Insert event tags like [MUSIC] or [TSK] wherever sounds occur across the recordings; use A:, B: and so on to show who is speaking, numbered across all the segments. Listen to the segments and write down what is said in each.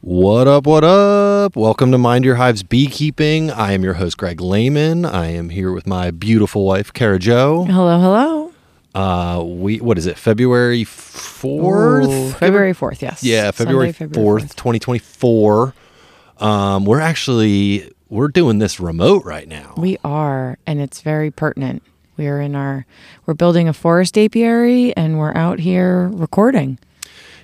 A: What up, what up? Welcome to Mind Your Hives Beekeeping. I am your host, Greg Lehman. I am here with my beautiful wife, Kara Jo.
B: Hello, hello.
A: Uh, we, what is it, February 4th?
B: February 4th, yes.
A: Yeah, February,
B: February
A: 4th, 2024. Um, we're actually, we're doing this remote right now.
B: We are, and it's very pertinent. We're in our, we're building a forest apiary and we're out here recording.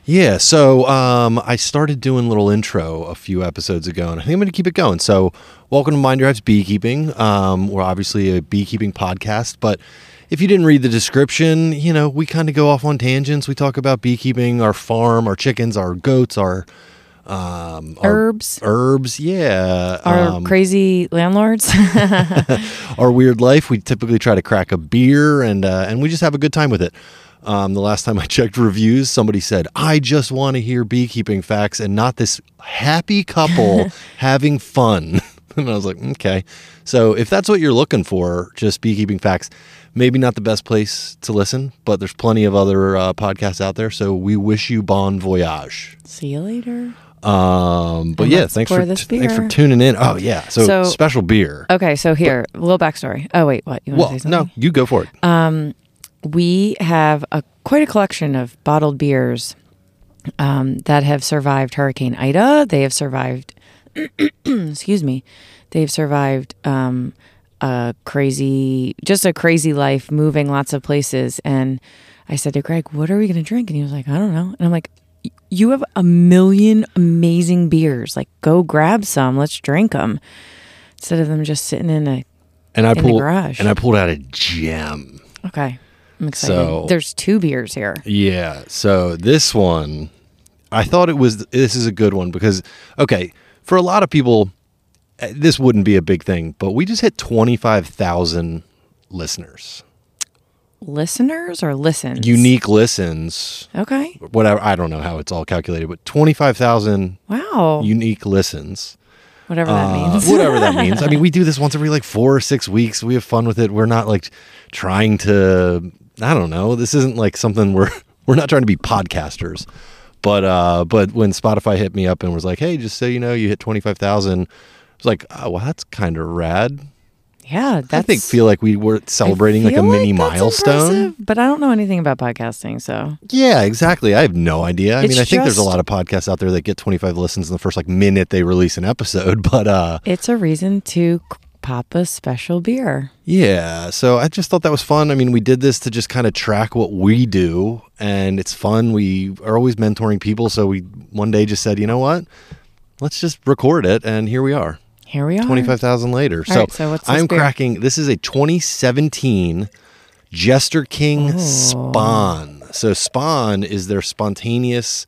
A: Yeah, so um, I started doing little intro a few episodes ago, and I think I'm going to keep it going. So, welcome to Mind Your Hives Beekeeping. Um, we're obviously a beekeeping podcast, but if you didn't read the description, you know, we kind of go off on tangents. We talk about beekeeping, our farm, our chickens, our goats, our um, our
B: Herbs.
A: herbs, yeah,
B: Our
A: um,
B: crazy landlords. [LAUGHS] [LAUGHS]
A: our weird life. We typically try to crack a beer, and uh, and we just have a good time with it. Um, the last time I [LAUGHS] checked reviews, somebody said, "I just want to hear beekeeping facts and not this happy couple having fun." and I was like, "Okay." So if that's what you're looking for, just beekeeping facts, maybe not the best place to listen, but there's plenty of other uh, podcasts out there. So we wish you bon voyage.
B: See you later.
A: Um, but
B: And
A: yeah, thanks for
B: this
A: thanks for tuning in. Oh yeah, so,
B: So-
A: special beer.
B: Okay, so here, a little backstory. Oh, wait, what? You
A: well,
B: say
A: no, you go for it.
B: Um, we have a quite a collection of bottled beers um, that have survived Hurricane Ida. They have survived, [CLEARS THROAT] excuse me, they've survived um, a crazy, just a crazy life, moving lots of places. And I said to Greg, "What are we going to drink?" And he was like, "I don't know." And I'm like. "Y- You have a million amazing beers. Like, go grab some. Let's drink them instead of them just sitting in a.
A: and I
B: in the
A: pulled
B: garage.
A: and I pulled out a gem.
B: Okay, I'm excited.
A: So-
B: There's two beers here.
A: Yeah. So this one, I thought it was. This is a good one because okay, for a lot of people, eh, this wouldn't be a big thing, but we just hit twenty five thousand listeners,
B: listeners or listens?
A: unique listens.
B: Okay.
A: Whatever. I don't know how it's all calculated, but twenty five thousand
B: Wow.
A: unique listens.
B: Whatever that
A: Uh,
B: means. [LAUGHS]
A: whatever that means. I mean, we do this once every like four or six weeks. We have fun with it. We're not like trying to. I don't know. This isn't like something [LAUGHS] we're we're not trying to be podcasters. But uh, but when Spotify hit me up and was like, "Hey, just so you know, you hit twenty five thousand, I was like, "Oh, well, that's kind of rad."
B: Yeah, that's.
A: I think feel like we were celebrating like a
B: feel
A: mini milestone.
B: but I don't know anything about podcasting, so
A: Yeah, exactly. I have no idea. I
B: It's
A: mean, I think there's a lot of podcasts out there that get 25 listens in the first like minute they release an episode, [LAUGHS] but uh
B: it's a reason to pop a special beer.
A: Yeah, so I just thought that was fun. I mean, we did this to just kind of track what we do, and it's fun. We are always mentoring people, so we one day just said, you know what, let's just record it, and here we are,
B: Here we are.
A: twenty five thousand later.
B: All
A: so
B: right, so
A: I'm
B: beer?
A: cracking. This is a 2017 Jester King
B: Oh.
A: Spawn. So Spawn is their spontaneous.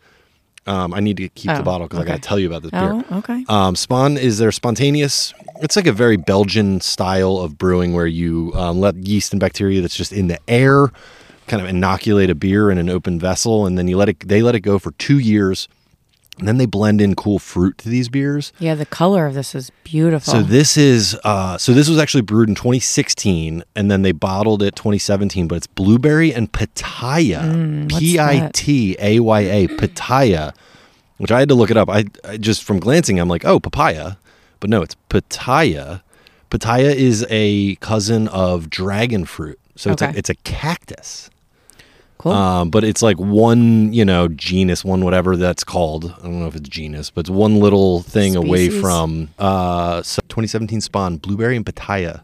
A: Um, I need to keep the
B: Oh,
A: bottle because I got to tell you about this beer.
B: Oh, okay.
A: Um, Spawn is their spontaneous. It's like a very Belgian style of brewing where you um, let yeast and bacteria that's just in the air kind of inoculate a beer in an open vessel, and then you let it. They let it go for two years, and then they blend in cool fruit to these beers.
B: Yeah, the color of this is beautiful.
A: So this is uh, so this was actually brewed in 2016, and then they bottled it 2017. But it's blueberry and pitaya,
B: Mm,
A: P I T A Y A, pitaya, which I had to look it up. I, I just from glancing, I'm like, oh, papaya, but no, it's pitaya. Pitaya is a cousin of dragon fruit, so it's a, it's a cactus.
B: Cool.
A: Um, but it's like one, you know, genus, one whatever that's called. I don't know if it's genus, but it's one little thing away from uh, so 2017 spawn blueberry and pitaya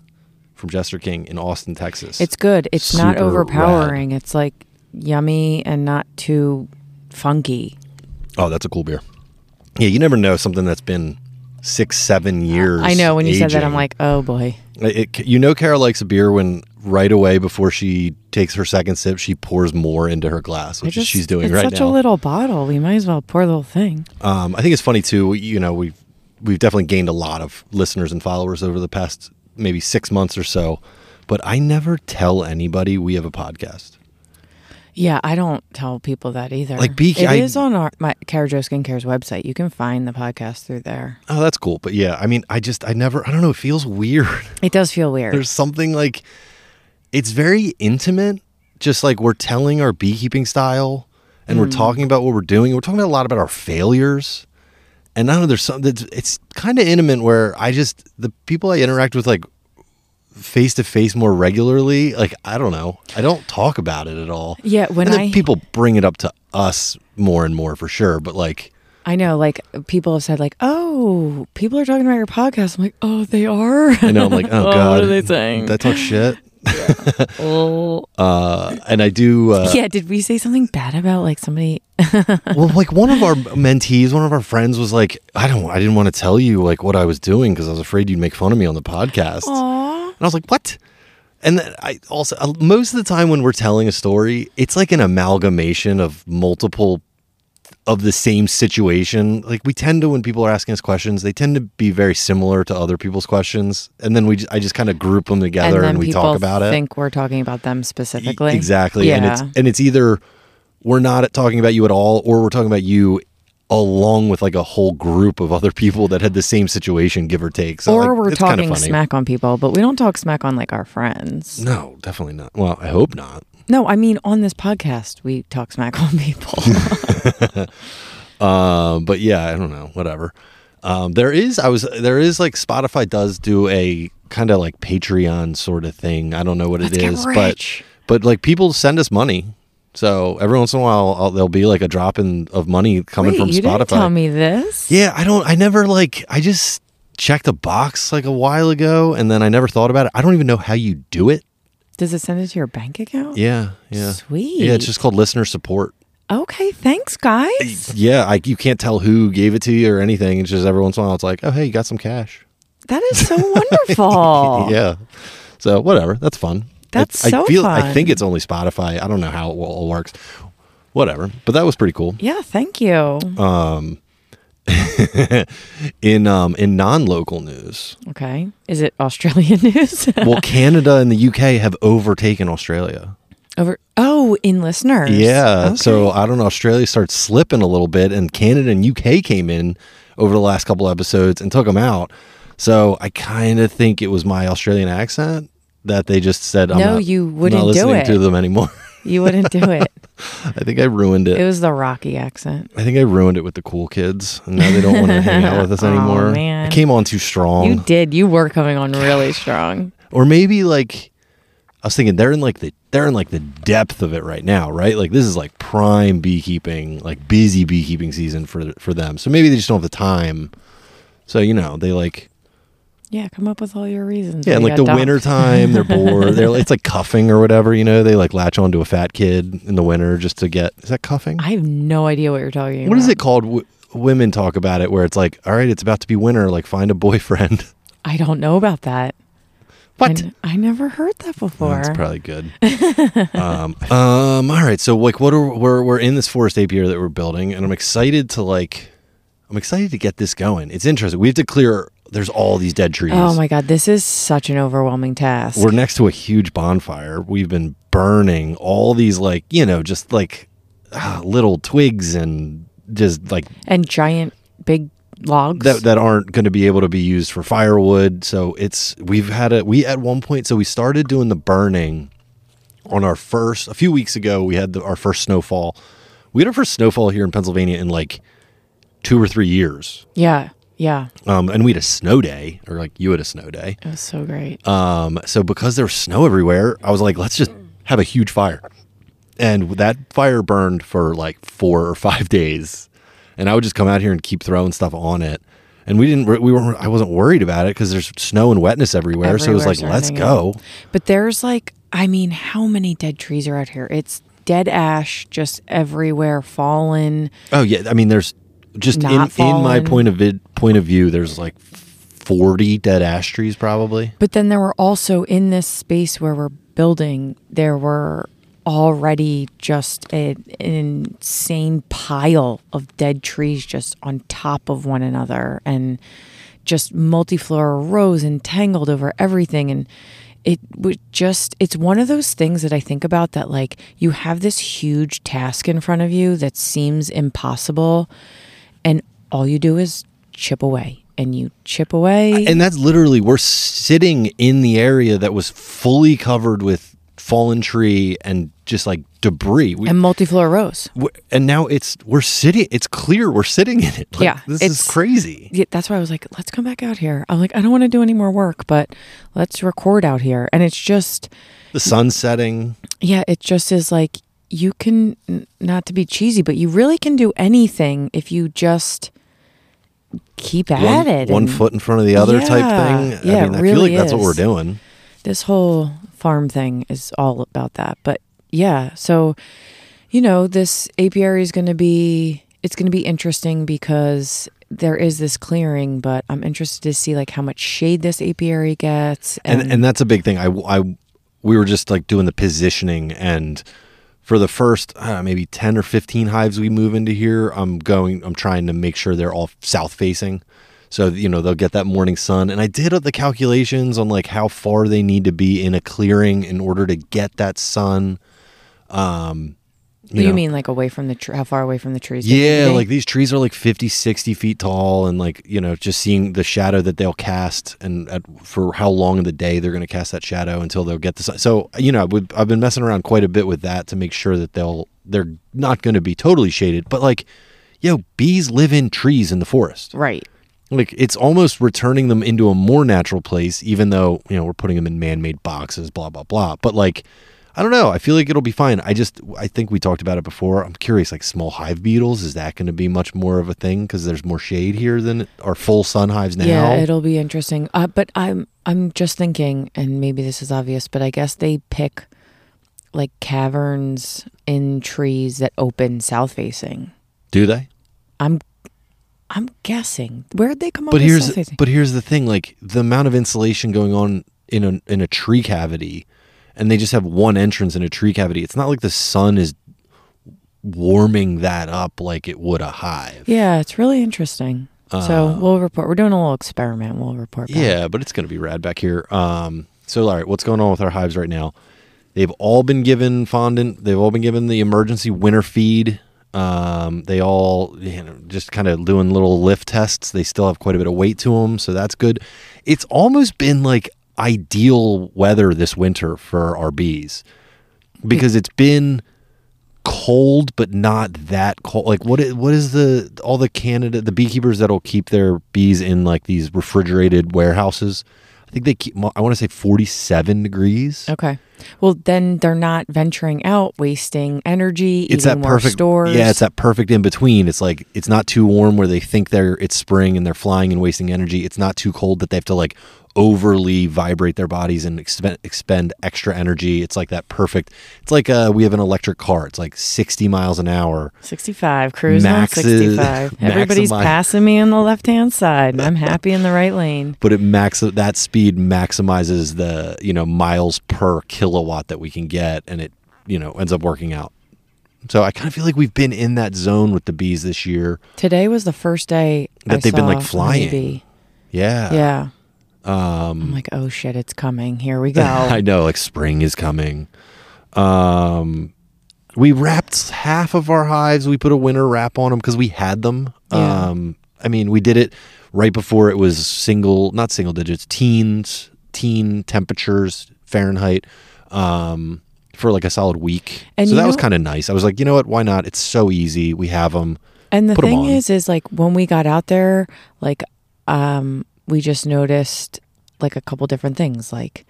A: from Jester King in Austin, Texas.
B: it's good. It's not
A: super
B: overpowering. It's like yummy and not too funky.
A: oh, that's a cool beer. Yeah, you never know something that's been six, seven years.
B: I know when you said that, I'm like, oh boy.
A: It, you know, Kara likes a beer when right away before she takes her second sip, she pours more into her glass, which
B: just-
A: she's doing right now.
B: it's such a little bottle. We might as well pour the whole thing.
A: Um, I think it's funny too. You know, we've we've definitely gained a lot of listeners and followers over the past maybe six months or so. But I never tell anybody we have a podcast.
B: Yeah, I don't tell people that either.
A: Like, Beak-
B: It
A: I-
B: is on our my Kara Jo Skincare's website. You can find the podcast through there.
A: Oh, that's cool. But yeah, I mean, I just I never I don't know. It feels weird.
B: It does feel weird. [LAUGHS]
A: There's something like it's very intimate. Just like we're telling our beekeeping style, and we're hmm. talking about what we're doing. We're talking about a lot about our failures. And I don't know, there's some that's it's kind of intimate where I just the people I interact with like face to face more regularly, like I don't know. I don't talk about it at all.
B: Yeah, when
A: and then
B: I-
A: people bring it up to us more and more for sure, but like
B: I know, like people have said, like, "Oh, people are talking about your podcast." I'm like, "Oh, they are."
A: I know I'm like, [LAUGHS] oh,
B: Oh,
A: god.
B: what are they saying?
A: That talk shit. [LAUGHS]
B: oh.
A: Uh and I do uh
B: yeah. Did we say something bad about like somebody? [LAUGHS]
A: well like one of our mentees one of our friends was like i don't i didn't want to tell you like what i was doing because i was afraid you'd make fun of me on the podcast
B: Aw.
A: and i was like what and then i also uh, most of the time when we're telling a story it's like an amalgamation of multiple of the same situation like we tend to when people are asking us questions they tend to be very similar to other people's questions and then we just, i just kind of group them together
B: and
A: and, we talk about it
B: think we're talking about them specifically.
A: E- Exactly. And
B: Yeah.
A: it's and it's either we're not talking about you at all or we're talking about you along with like a whole group of other people that had the same situation, give or take. So
B: or
A: like,
B: we're talking smack on people, but we don't talk smack on like our friends.
A: No, definitely not. Well, I hope not.
B: No, I mean on this podcast we talk smack on people.
A: Um, [LAUGHS] but yeah, I don't know. Whatever. Um, there is I was there is like Spotify does do a kind of like Patreon sort of thing. I don't know what
B: Let's
A: it
B: get
A: is,
B: rich.
A: but but like people send us money. So every once in a while, I'll, there'll be like a drop in of money coming
B: Wait,
A: from
B: you
A: Spotify.
B: didn't tell me this.
A: Yeah, I don't. I never like. I just checked a box like a while ago, and then I never thought about it. I don't even know how you do it.
B: Does it send it to your bank account?
A: Yeah, yeah,
B: Sweet.
A: yeah. It's just called listener support.
B: Okay, thanks guys.
A: Yeah, I, you can't tell who gave it to you or anything. It's just every once in a while, it's like, oh hey, you got some cash.
B: That is so [LAUGHS] wonderful.
A: Yeah. So whatever, that's fun.
B: That's
A: I,
B: so
A: I feel. I think it's only Spotify. I don't know how it all works. Whatever, but that was pretty cool.
B: Yeah, thank you.
A: Um, [LAUGHS] in um in non-local news,
B: okay. Is it Australian [LAUGHS] news?
A: well, Canada and the UK have overtaken Australia.
B: Over Oh, in listeners.
A: Yeah.
B: Okay.
A: So I don't know. Australia started slipping a little bit, and Canada and UK came in over the last couple episodes and took them out. So I kind of think it was my Australian accent that they just said, I'm
B: No,
A: not,
B: you wouldn't
A: not
B: do
A: listening
B: it.
A: to them anymore. [LAUGHS]
B: you wouldn't do it. [LAUGHS]
A: I think I ruined it.
B: It was the Rocky accent.
A: I think I ruined it with the cool kids, and now they don't want to [LAUGHS] hang out with us anymore.
B: man.
A: I came on too strong,
B: You did. You were coming on really strong.
A: or maybe like I was thinking they're in like the they're in like the depth of it right now, right? Like this is like prime beekeeping, like busy beekeeping season for for them. So maybe they just don't have the time. So you know they like
B: Yeah, come up with all your reasons.
A: yeah,
B: you
A: like the
B: dumped.
A: winter time they're bored. [LAUGHS] They're it's like cuffing or whatever. You know they like latch onto a fat kid in the winter just to get is that cuffing?
B: I have no idea what you're talking about.
A: What is it called? W- women talk about it where it's like, all right, it's about to be winter. Like find a boyfriend. [LAUGHS]
B: I don't know about that.
A: What?
B: I never heard that before.
A: That's probably good. [LAUGHS] um, um, all right. So like, what are we're we're in this forest apiary that we're building, and I'm excited to like, I'm excited to get this going. It's interesting. We have to clear. There's all these dead trees.
B: oh my god, this is such an overwhelming task.
A: We're next to a huge bonfire. We've been burning all these like you know just like ah, little twigs and just like
B: and giant big logs.
A: that that aren't going to be able to be used for firewood. So it's we've had a we at one point. So we started doing the burning on our first a few weeks ago. We had the, our first snowfall. We had our first snowfall here in Pennsylvania in like two or three years.
B: yeah, yeah.
A: Um, and we had a snow day, or like you had a snow day.
B: It was so great.
A: Um, so because there was snow everywhere, I was like, let's just have a huge fire. And that fire burned for like four or five [LAUGHS] days. And I would just come out here and keep throwing stuff on it. And we didn't, we weren't, I wasn't worried about it because there's snow and wetness everywhere. so it was like, let's go.
B: it. But there's like, I mean, how many dead trees are out here? It's dead ash just everywhere, fallen.
A: Oh yeah. I mean, there's just in, in my point of vid, point of view, there's like 40 dead ash trees probably.
B: But then there were also in this space where we're building, there were already just a, an insane pile of dead trees just on top of one another and just multiflora rose entangled over everything. And it would just it's one of those things that I think about that like you have this huge task in front of you that seems impossible all you do is chip away and you chip away
A: And that's literally, we're sitting in the area that was fully covered with fallen tree and just like debris. We,
B: and multiflora rose.
A: and now it's we're sitting. It's clear we're sitting in it. Like,
B: Yeah,
A: this is crazy.
B: Yeah, that's why I was like, let's come back out here. I'm like, I don't want to do any more work, but let's record out here. And it's just,
A: The sun setting.
B: yeah, it just is like you can not to be cheesy, but you really can do anything if you just keep at
A: one,
B: it.
A: one foot in front of the other type
B: Yeah,
A: thing.
B: yeah,
A: I mean, I feel
B: really
A: like that's what we're doing.
B: This whole farm thing is all about that. But yeah, so you know, this apiary is going to be it's going to be interesting because there is this clearing, but I'm interested to see like how much shade this apiary gets.
A: and and that's a big thing. I, I we were just like doing the positioning, and for the first maybe ten or fifteen hives we move into here, I'm going. I'm trying to make sure they're all south facing, so you know they'll get that morning sun. And I did the calculations on like how far they need to be in a clearing in order to get that sun. Um,
B: you,
A: know.
B: mean like away from the tree? How far away from the trees? they need to
A: Yeah, like these trees are like 50, 60 feet tall, and like, you know, just seeing the shadow that they'll cast and at, for how long in the day they're going to cast that shadow until they'll get the sun. So, you know, would, I've been messing around quite a bit with that to make sure that they'll, they're not going to be totally shaded. But like, yo, bees live in trees in the forest.
B: right.
A: Like, it's almost returning them into a more natural place, even though, you know, we're putting them in man made boxes, blah, blah, blah. But like, I don't know. I feel like it'll be fine. I just, I think we talked about it before. I'm curious, like small hive beetles, is that going to be much more of a thing because there's more shade here than our full sun hives now?
B: Yeah, it'll be interesting. Uh, but I'm I'm just thinking, and maybe this is obvious, but I guess they pick like caverns in trees that open south facing.
A: Do they?
B: I'm I'm guessing. Where'd they come up
A: But here's, but here's the thing: like the amount of insulation going on in a in a tree cavity, and they just have one entrance in a tree cavity. It's not like the sun is warming that up like it would a hive.
B: yeah, it's really interesting. so we'll report. We're doing a little experiment. We'll report. Back.
A: Uh, Yeah, but it's going to be rad back here. Um, so, all right, what's going on with our hives right now? They've all been given fondant. They've all been given the emergency winter feed. Um, they all you know, just kind of doing little lift tests. They still have quite a bit of weight to them, so that's good. It's almost been like ideal weather this winter for our bees because it's been cold but not that cold. Like what is, what is the all the canada the beekeepers that'll keep their bees in like these refrigerated warehouses? I think they keep i want to say 47 degrees.
B: Okay. Well, then they're not venturing out, wasting energy,
A: it's that perfect
B: stores.
A: yeah it's that perfect in between. It's like it's not too warm where they think they're it's spring and they're flying and wasting energy. It's not too cold that they have to like overly vibrate their bodies and expend, expend extra energy it's like that perfect it's like uh we have an electric car it's like 60 miles an hour
B: 65, cruising
A: Maxes-
B: 65. [LAUGHS] Everybody's
A: maximize-
B: passing me on the left hand side, and I'm happy in the right lane.
A: but it max that speed maximizes the you know miles per kilowatt that we can get and it you know ends up working out so i kind of feel like we've been in that zone with the bees this year
B: Today was the first day
A: That
B: I
A: they've been, like, flying. yeah
B: Yeah.
A: Um
B: I'm like, oh shit, it's coming. Here we [LAUGHS] go.
A: i know like spring is coming. Um we wrapped half of our hives. We put a winter wrap on them because we had them.
B: Yeah.
A: um i mean we did it right before it was single not single digits teens teen temperatures fahrenheit um for like a solid week.
B: And
A: so that was kind of nice. I was like you know what? Why not? It's so easy. We have them
B: And the
A: Put
B: thing is, is like when we got out there, like, um, we just noticed like a couple different things, like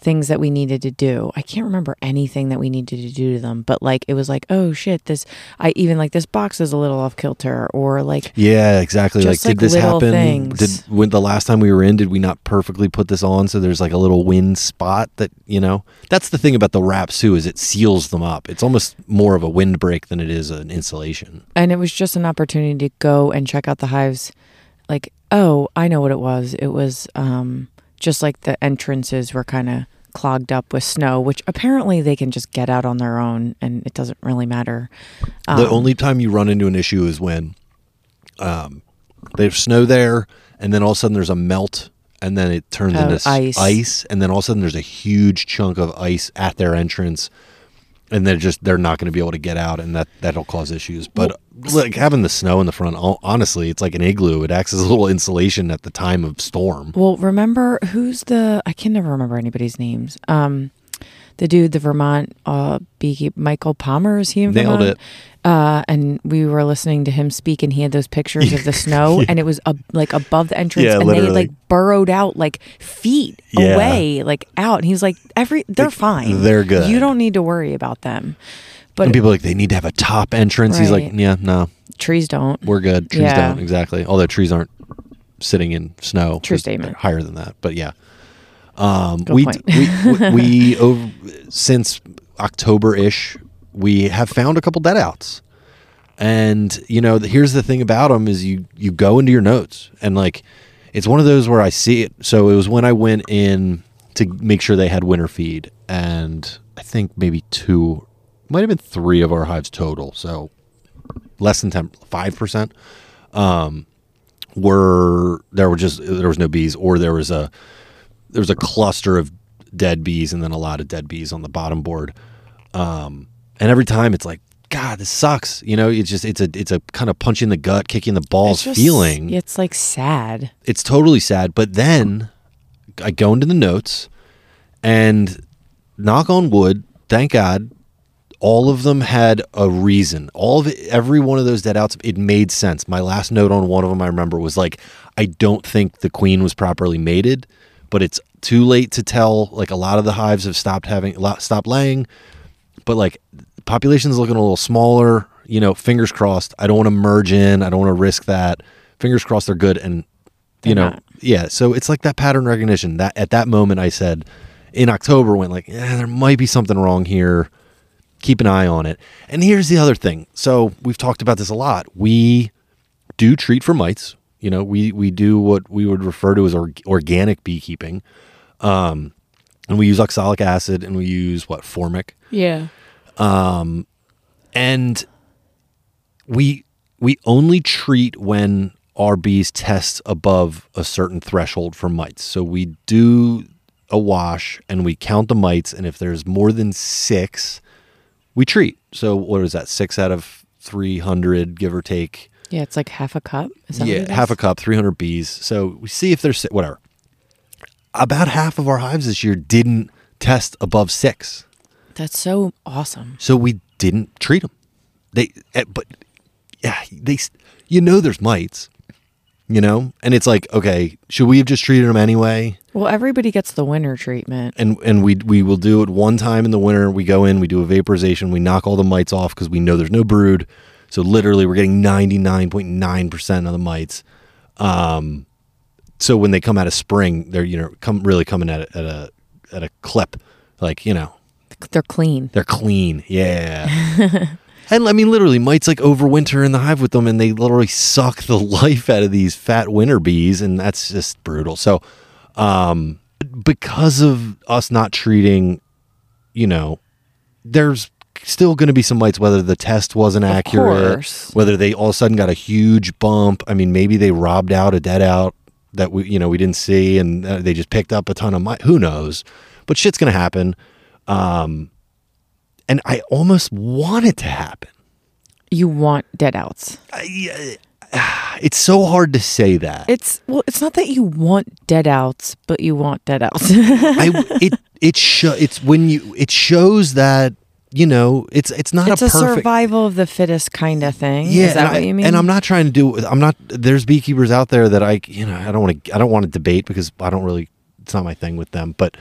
B: things that we needed to do. I can't remember anything that we needed to do to them, but like it was like, oh shit, this. I even like this box is a little off kilter, or like
A: yeah exactly
B: Just,
A: like, did this happen
B: things.
A: did when the last time we were in did we not perfectly put this on so there's like a little wind spot that you know that's the thing about the wraps too is it seals them up it's almost more of a windbreak than it is an insulation
B: and it was just an opportunity to go and check out the hives like oh i know what it was. It was um just like the entrances were kind of clogged up with snow which apparently they can just get out on their own and it doesn't really matter.
A: The
B: Um,
A: only time you run into an issue is when um, there's snow there, and then all of a sudden there's a melt, and then it turns
B: Oh,
A: into
B: ice.
A: ice, and then all of a sudden there's a huge chunk of ice at their entrance, and they're just they're not going to be able to get out, and that that'll cause issues. But like having the snow in the front, honestly, it's like an igloo. It acts as a little insulation at the time of storm.
B: well remember who's the i can never remember anybody's names um the dude, the Vermont uh, beekeeper, Michael Palmer, is he in
A: Nailed
B: Vermont?
A: it.
B: Uh, and we were listening to him speak, and he had those pictures of the [LAUGHS] snow, and it was uh, like above the entrance,
A: Yeah,
B: and they like burrowed out like feet
A: Yeah.
B: away, like out. And he's like, every they're fine,
A: they're good.
B: You don't need to worry about them. But
A: and people are like they need to have a top entrance. He's like, yeah, no,
B: trees don't.
A: we're good. Trees
B: Yeah.
A: don't exactly. Although trees aren't sitting in snow.
B: True statement.
A: Higher than that, but yeah. Um, we, we we we [LAUGHS] over since October ish, we have found a couple dead outs, and you know, here's the thing about them is you you go into your notes and like it's one of those where I see it. So it was when I went in to make sure they had winter feed, and I think maybe two, might have been three of our hives total. So less than 10 5% um were there were just there was no bees or there was a there was a cluster of dead bees and then a lot of dead bees on the bottom board um and every time it's like god this sucks you know it's just it's a it's a kind of punch in the gut kicking the balls
B: It's just-
A: feeling
B: It's like sad.
A: it's totally sad. But then I go into the notes and knock on wood, thank God, all of them had a reason. All of it, every one of those dead outs, it made sense. My last note on one of them I remember was like, I don't think the queen was properly mated, but it's too late to tell. Like a lot of the hives have stopped having, stopped laying, but like population's looking a little smaller. You know, fingers crossed. I don't want to merge in. I don't want to risk that. Fingers crossed they're good. And you
B: They're
A: know,
B: not.
A: yeah. So it's like that pattern recognition. That at that moment I said in October went like, yeah, there might be something wrong here. Keep an eye on it. And here's the other thing. So we've talked about this a lot. We do treat for mites. You know, we we do what we would refer to as or, organic beekeeping. Um, and we use oxalic acid and we use what formic
B: Yeah.
A: Um, and we we only treat when our bees test above a certain threshold for mites. So we do a wash and we count the mites, and if there's more than six, we treat. So what is that? Six out of three hundred, give or take.
B: Yeah, it's like half a cup. Is that
A: yeah, half a cup, three hundred bees. So we see if there's whatever. About half of our hives this year didn't test above six.
B: That's so awesome.
A: So we didn't treat them. They, eh, but yeah, they, you know, there's mites, you know, and it's like, okay, should we have just treated them anyway?
B: Well, everybody gets the winter treatment.
A: And and we we will do it one time in the winter. We go in, we do a vaporization, we knock all the mites off because we know there's no brood. So literally, we're getting ninety nine point nine percent of the mites. Um, so when they come out of spring, they're you know come really coming at a, at a at a clip, like you know
B: They're clean.
A: They're clean. Yeah. [LAUGHS] and I mean, literally, mites like overwinter in the hive with them, and they literally suck the [LAUGHS] life out of these fat winter bees, and that's just brutal. So, um, because of us not treating, you know, there's still going to be some mites, whether the test wasn't
B: Of
A: accurate,
B: course.
A: whether they all of a sudden got a huge bump. I mean, maybe they robbed out a dead out that we, you know, we didn't see, and uh, they just picked up a ton of mites. Who knows? But shit's going to happen. Um, and I almost want it to happen.
B: You want dead outs.
A: I, uh, it's so hard to say that.
B: It's well, it's not that you want dead outs, but you want dead outs.
A: I [LAUGHS] it it show it's when you it shows that you know it's it's not
B: it's
A: a
B: a,
A: perfect
B: survival of the fittest kind of thing.
A: yeah
B: Is that what
A: I,
B: you mean?
A: and I'm not trying to do I'm not there's beekeepers out there that I you know I don't want to I don't want to debate because I don't really it's not my thing with them but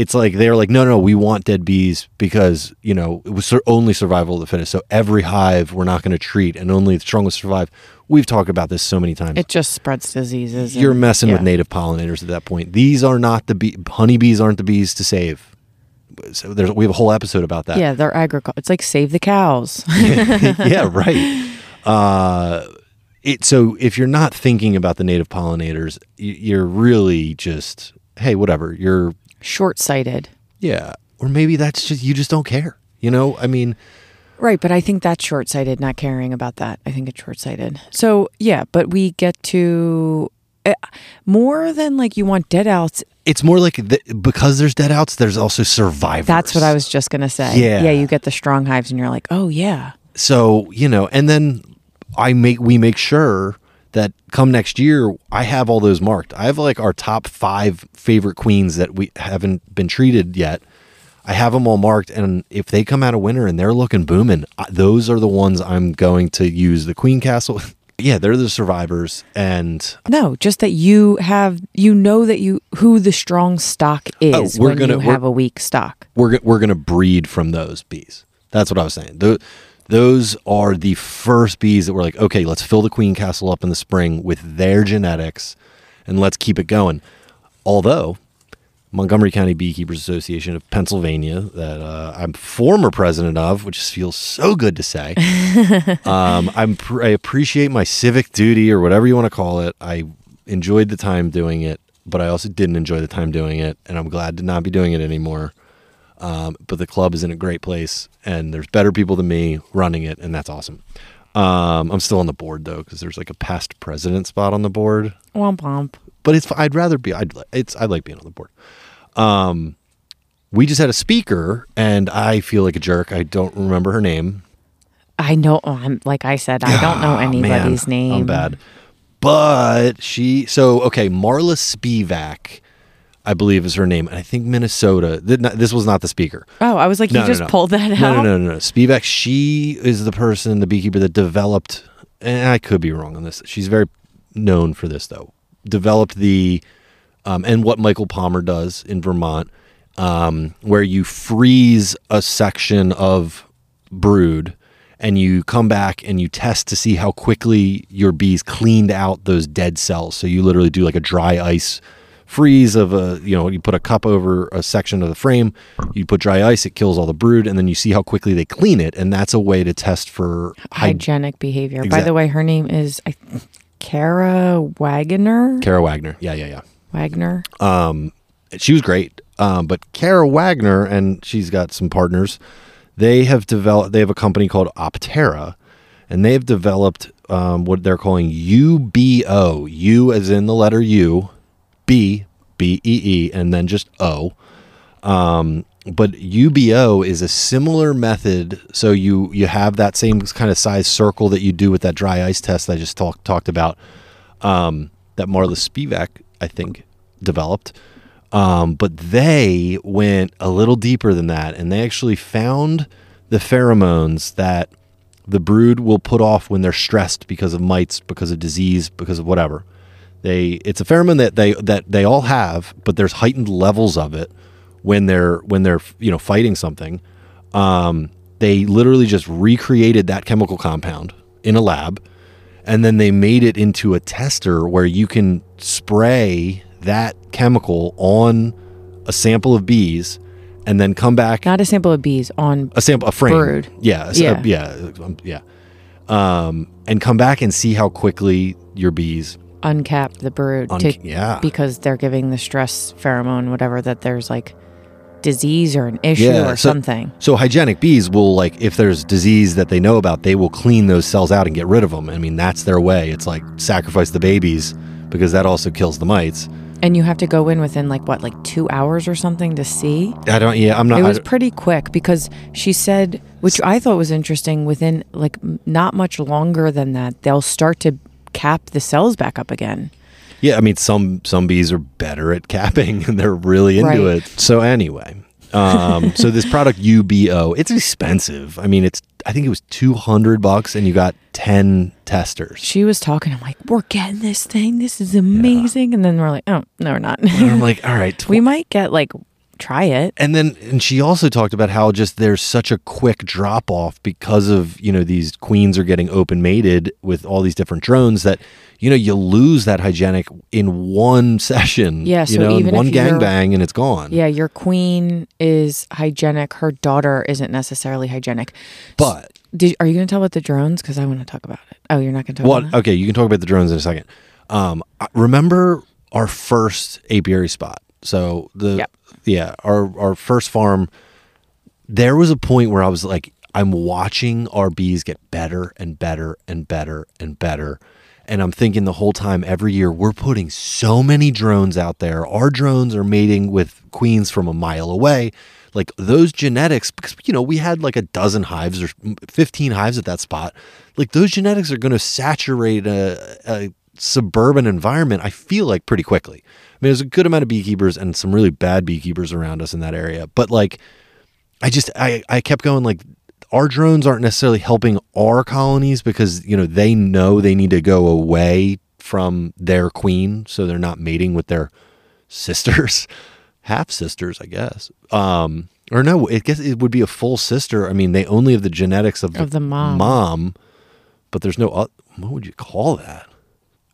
A: it's like they're like no no we want dead bees because you know it was only survival of the fittest so every hive we're not going to treat and only the strongest survive we've talked about this so many times
B: It just spreads diseases.
A: you're
B: and-
A: messing with native pollinators at that point. These are not the bee, honeybees aren't the bees to save. So there's we have a whole episode about that.
B: Yeah, they're agriculture. It's like save the cows. [LAUGHS] [LAUGHS]
A: yeah, right. Uh, it so if you're not thinking about the native pollinators, you're really just hey, whatever. You're
B: Short sighted.
A: yeah, or maybe that's just you just don't care. You know, I mean,
B: Right, but I think that's short sighted, not caring about that. I think it's short sighted. So, yeah, but we get to uh, more than like you want dead outs.
A: it's more like the, because there's dead outs, there's also survivors.
B: That's what I was just going to say.
A: Yeah.
B: Yeah, you get the strong hives and you're like, oh, yeah.
A: so you know and then i make we make sure that come next year i have all those marked i have like our top five favorite queens that we haven't been treated yet I have them all marked, and if they come out a winner and they're looking booming, those are the ones I'm going to use. The Queen Castle, [LAUGHS] yeah, they're the survivors, and
B: No, just that you have you know that you who the strong stock is
A: Oh, we're
B: when
A: gonna-
B: you have a weak stock.
A: we're we're gonna breed from those bees. That's what I was saying. Tho- those are the first bees that were like, okay, let's fill the Queen Castle up in the spring with their genetics, and let's keep it going. Although Montgomery County Beekeepers Association of Pennsylvania, that uh, I'm former president of, which feels so good to say. [LAUGHS] um, I'm pr- I appreciate my civic duty or whatever you want to call it. I enjoyed the time doing it, but I also didn't enjoy the time doing it, and I'm glad to not be doing it anymore. Um, but the club is in a great place, and there's better people than me running it, and that's awesome. Um, I'm still on the board though, because there's like a past president spot on the board
B: Womp womp.
A: but it's I'd rather be I'd it's I like being on the board. Um, we just had a speaker, and I feel like a jerk. I don't remember her name.
B: I know. I'm like I said. I don't know
A: Ah,
B: anybody's
A: man,
B: name.
A: I'm bad, but she so okay. Marla Spivak, I believe is her name, and I think Minnesota. th- not- This was not the speaker.
B: Oh, I was like,
A: No,
B: you
A: no,
B: just
A: no.
B: pulled that out.
A: No, no, no, no, no. Spivak. She is the person, the beekeeper that developed. And I could be wrong on this. She's very known for this though. Developed the, um, and what Michael Palmer does in Vermont, um, where you freeze a section of brood, and you come back and you test to see how quickly your bees cleaned out those dead cells. So you literally do like a dry ice freeze of a you know you put a cup over a section of the frame you put dry ice it kills all the brood and then you see how quickly they clean it and that's a way to test for hy-
B: Hygienic behavior. By the way, her name is I, Kara Wagner.
A: Kara Wagner yeah yeah yeah
B: Wagner.
A: um, she was great. Um, but Kara Wagner and she's got some partners. They have developed. They have a company called Optera, and they have developed um, what they're calling UBO. U as in the letter U, B B E E, and then just O. Um, but UBO is a similar method. So you you have that same kind of size circle that you do with that dry ice test I just talked talked about. Um, that Marla Spivak, I think, developed. Um, but they went a little deeper than that, and they actually found the pheromones that the brood will put off when they're stressed because of mites, because of disease, because of whatever. They it's a pheromone that they that they all have, but there's heightened levels of it when they're when they're you know fighting something. Um, they literally just recreated that chemical compound in a lab, and then they made it into a tester where you can spray that chemical on a sample of bees, and then come back
B: Not a sample of bees on.
A: a sample, a frame,
B: Brood.
A: yeah, a-
B: Yeah.
A: yeah, um, yeah, um, and come back and see how quickly your bees,
B: uncap the brood
A: Un-
B: to,
A: yeah.
B: because they're giving the stress pheromone whatever that there's like disease or an issue
A: Yeah,
B: or
A: so-
B: something
A: So hygienic bees will like if there's disease that they know about, they will clean those cells out and get rid of them. I mean, that's their way. It's like sacrifice the babies because that also kills the mites.
B: and you have to go in within like what like two hours or something to see
A: I don't. Yeah, I'm not.
B: it was pretty quick because she said which i thought was interesting within like not much longer than that they'll start to cap the cells back up again
A: yeah, I mean, some some bees are better at capping and they're really into
B: Right.
A: it. So anyway, um, so this product UBO, it's expensive. I mean, it's I think it was two hundred bucks, and you got ten testers.
B: she was talking i'm like we're getting this thing this is amazing and then we're like oh no we're not
A: And I'm [LAUGHS] like, all right, tw-
B: we might get like try it
A: and then and she also talked about how just there's such a quick drop off because of you know these queens are getting open mated with all these different drones that you know you lose that hygienic in one [LAUGHS] session
B: Yeah,
A: you
B: so
A: know in
B: even
A: one gangbang and it's gone
B: Yeah, your queen is hygienic. Her daughter isn't necessarily hygienic.
A: but
B: Did, are you going to tell about the drones? Because I want to talk about it. Oh, you're not going to talk
A: what
B: about it?
A: okay you can talk about the drones in a second um remember our first apiary spot so the
B: Yep.
A: yeah our our first farm there was a point where I was like, I'm watching our bees get better and better and better and better. And I'm thinking the whole time, every year, we're putting so many drones out there. Our drones are mating with queens from a mile away. Like those genetics, because, you know, we had like a dozen hives or 15 hives at that spot. Like those genetics are going to saturate a, a suburban environment, I feel like pretty quickly. I mean, there's a good amount of beekeepers and some really bad beekeepers around us in that area. But like, I just I I kept going like our drones aren't necessarily helping our colonies because you know they know they need to go away from their queen, so they're not mating with their sisters, [LAUGHS] half sisters, I guess. Um, or no, I guess it would be a full sister. I mean, they only have the genetics of,
B: Of the mom.
A: mom, but there's no. What would you call that?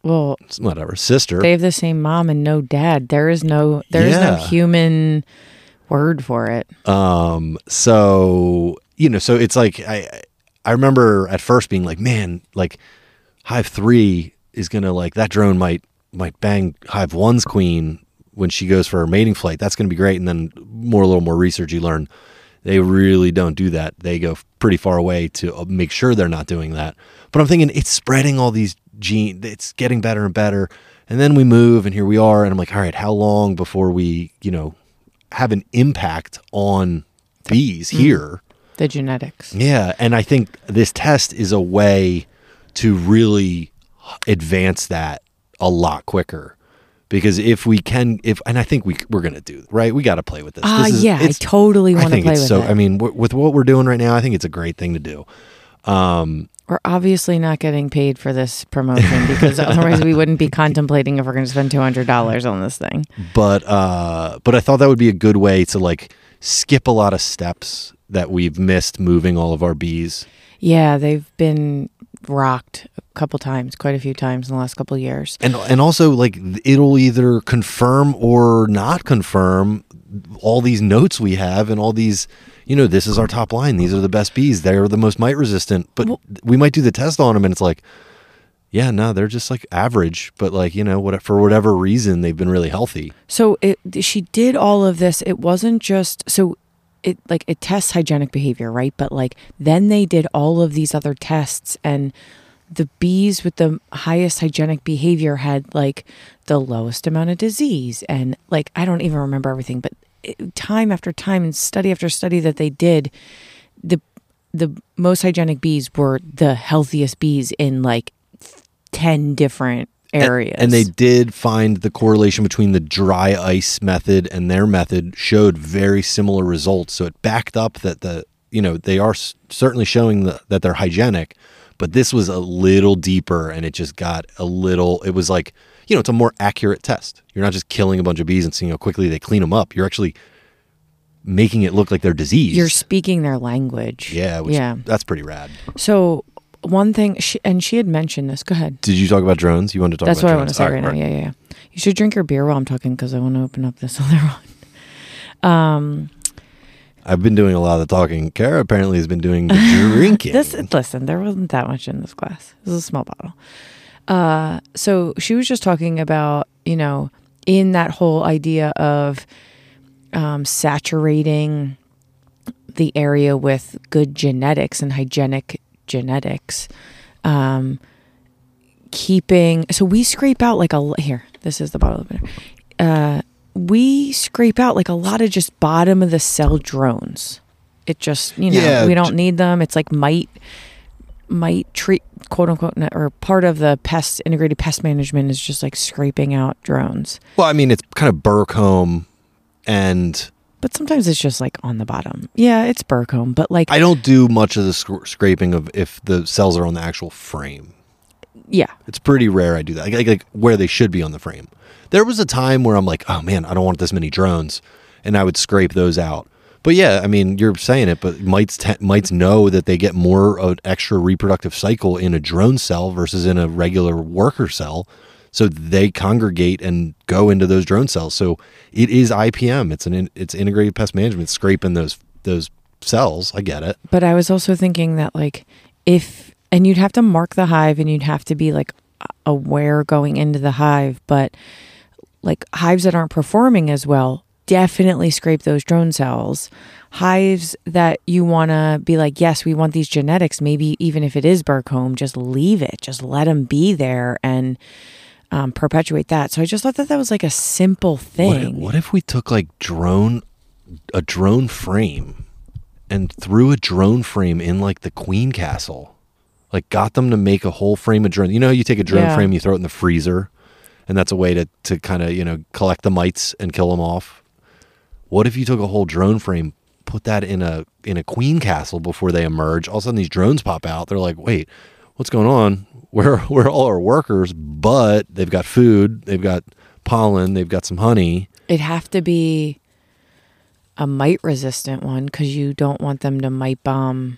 B: Well,
A: It's whatever, sister.
B: they have the same mom and no dad. There is no there is no human word for it.
A: Um, so you know, so it's like I I remember at first being like, man, like Hive three is gonna like that drone might might bang Hive one's queen when she goes for her mating flight. That's gonna be great. And then more a little more research, you learn they really don't do that. They go pretty far away to uh, make sure they're not doing that. But I'm thinking it's spreading all these gene. It's getting better and better. And then we move, and here we are. And I'm like, all right, how long before we, you know, have an impact on bees here?
B: The genetics.
A: Yeah, and I think this test is a way to really advance that a lot quicker. Because if we can, if and I think we we're gonna do right, we got to play with this.
B: Ah,
A: This is-
B: yeah, I totally want to
A: think
B: play
A: it's
B: with
A: so.
B: it.
A: I mean, w- with what we're doing right now, I think it's a great thing to do. Um,
B: We're obviously not getting paid for this promotion because [LAUGHS] otherwise we wouldn't be contemplating if we're going to spend two hundred dollars on this thing.
A: but uh, but I thought that would be a good way to like skip a lot of steps that we've missed moving all of our bees.
B: Yeah, they've been rocked a couple times, quite a few times in the last couple of years.
A: and and also like it'll either confirm or not confirm all these notes we have and all these you know this is our top line. These are the best bees. They're the most mite resistant. But
B: Well-
A: we might do the test on them and it's like yeah no they're just like average. But like you know what for whatever reason they've been really healthy.
B: So it she did all of this. It wasn't just so it like it tests hygienic behavior, right? But like then they did all of these other tests and the bees with the highest hygienic behavior had like the lowest amount of disease and like I don't even remember everything, but time after time and study after study that they did the the most hygienic bees were the healthiest bees in like 10 different areas.
A: and they did find the correlation between the dry ice method and their method showed very similar results so it backed up that the you know they are certainly showing the, that they're hygienic but this was a little deeper and it just got a little it was like you know it's a more accurate test you're not just killing a bunch of bees and seeing how quickly they clean them up you're actually making it look like they're diseased
B: you're speaking their language.
A: yeah which,
B: yeah.
A: that's pretty rad
B: So one thing, she, and she had mentioned this. Go ahead.
A: did you talk about drones you wanted to talk
B: That's
A: about
B: what I want to
A: drones?
B: say
A: All
B: right, now.
A: all
B: Yeah, yeah, yeah. You should drink your beer while I'm talking because I want to open up this [LAUGHS] other one. Um,
A: I've been doing a lot of the talking. Kara apparently has been doing the [LAUGHS] drinking.
B: this listen, there wasn't that much in this glass. This is a small bottle. Uh, so she was just talking about you know in that whole idea of um, saturating the area with good genetics and hygienic genetics. Um, keeping so we scrape out like a here. This is the bottle opener. Uh, we scrape out like a lot of just bottom of the cell drones. It just you know
A: Yeah,
B: we don't need them. It's like might might treat quote unquote or part of the pest integrated pest management is just like scraping out drones.
A: well, I mean, it's kind of burr comb, and
B: But sometimes it's just like on the bottom. Yeah, it's burr comb, but like
A: I don't do much of the scr- scraping of if the cells are on the actual frame.
B: yeah,
A: It's pretty rare I do that, like, like, like where they should be on the frame. There was a time where I'm like, oh man, I don't want this many drones, and I would scrape those out. But yeah, I mean, you're saying it, but mites te- mites know that they get more of an extra reproductive cycle in a drone cell versus in a regular worker cell. So they congregate and go into those drone cells. So it is IPM. It's an in, it's integrated pest management scraping those those cells. I get it.
B: But I was also thinking that like if and you'd have to mark the hive and you'd have to be like aware going into the hive, but like hives that aren't performing as well, definitely scrape those drone cells. Hives that you want to be like, yes, we want these genetics, maybe even if it is burr comb, just leave it. Just let them be there and um, perpetuate that. So I just thought that that was like a simple
A: What
B: thing.
A: what if we took like drone a drone frame and threw a drone frame in like the Queen Castle? Like got them to make a whole frame of drone. You know, you take a drone
B: Yeah.
A: frame, you throw it in the freezer, and that's a way to to kind of you know collect the mites and kill them off. What if you took a whole drone frame, put that in a in a queen castle before they emerge. All of a sudden, these drones pop out. They're like, wait, what's going on? [LAUGHS] Where where all our workers? But they've got food, they've got pollen, they've got some honey.
B: It'd have to be a mite resistant one because you don't want them to mite bomb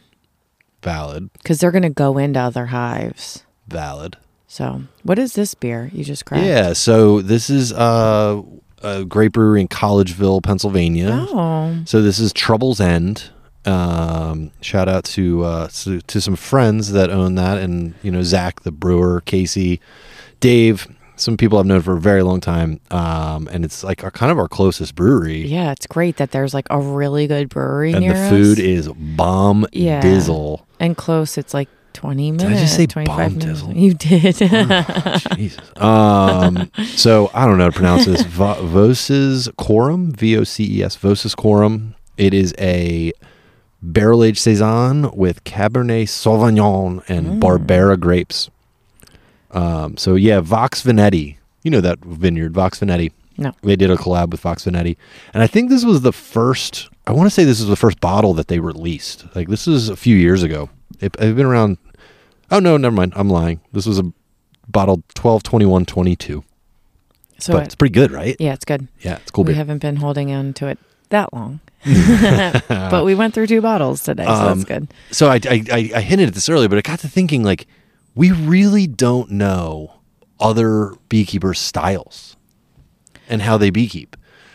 A: Valid,
B: because they're going to go into other hives.
A: valid.
B: So, what is this beer you just cracked?
A: Yeah. So this is uh, a great brewery in Collegeville, Pennsylvania.
B: Oh,
A: So this is Trouble's End. Um, shout out to, uh, to to some friends that own that, and you know Zach the brewer, Casey, Dave, some people I've known for a very long time, um, and it's like our, kind of our closest brewery.
B: yeah. It's great that there's like a really good brewery
A: and
B: near
A: the food is bomb
B: Yeah.
A: dizzle.
B: and close. It's like 20 minutes.
A: Did I just say
B: 25 minutes. You did.
A: Jesus. Um, so I don't know how to pronounce this. [LAUGHS] Va- Voces Quorum, V O C E S, Voces Quorum. It is a barrel aged saison with Cabernet Sauvignon and Barbera grapes. Um, so yeah, Vox Venetti. You know that vineyard, Vox Venetti.
B: no.
A: They did a collab with Vox Venetti, and I think this was the first. I want to say this was the first bottle that they released. Like this was a few years ago. It, it's been around. Oh no, never mind. I'm lying. This was a bottle 12, 21, 22.
B: So,
A: but
B: it-
A: it's pretty good, right?
B: yeah, it's good.
A: Yeah, it's cool
B: we
A: beer.
B: haven't been holding on to it that long. [LAUGHS] [LAUGHS] but we went through two bottles today, so
A: Um,
B: that's good.
A: so I, I, I, I hinted at this earlier, but I got to thinking like we really don't know other beekeepers' styles and how they beekeep.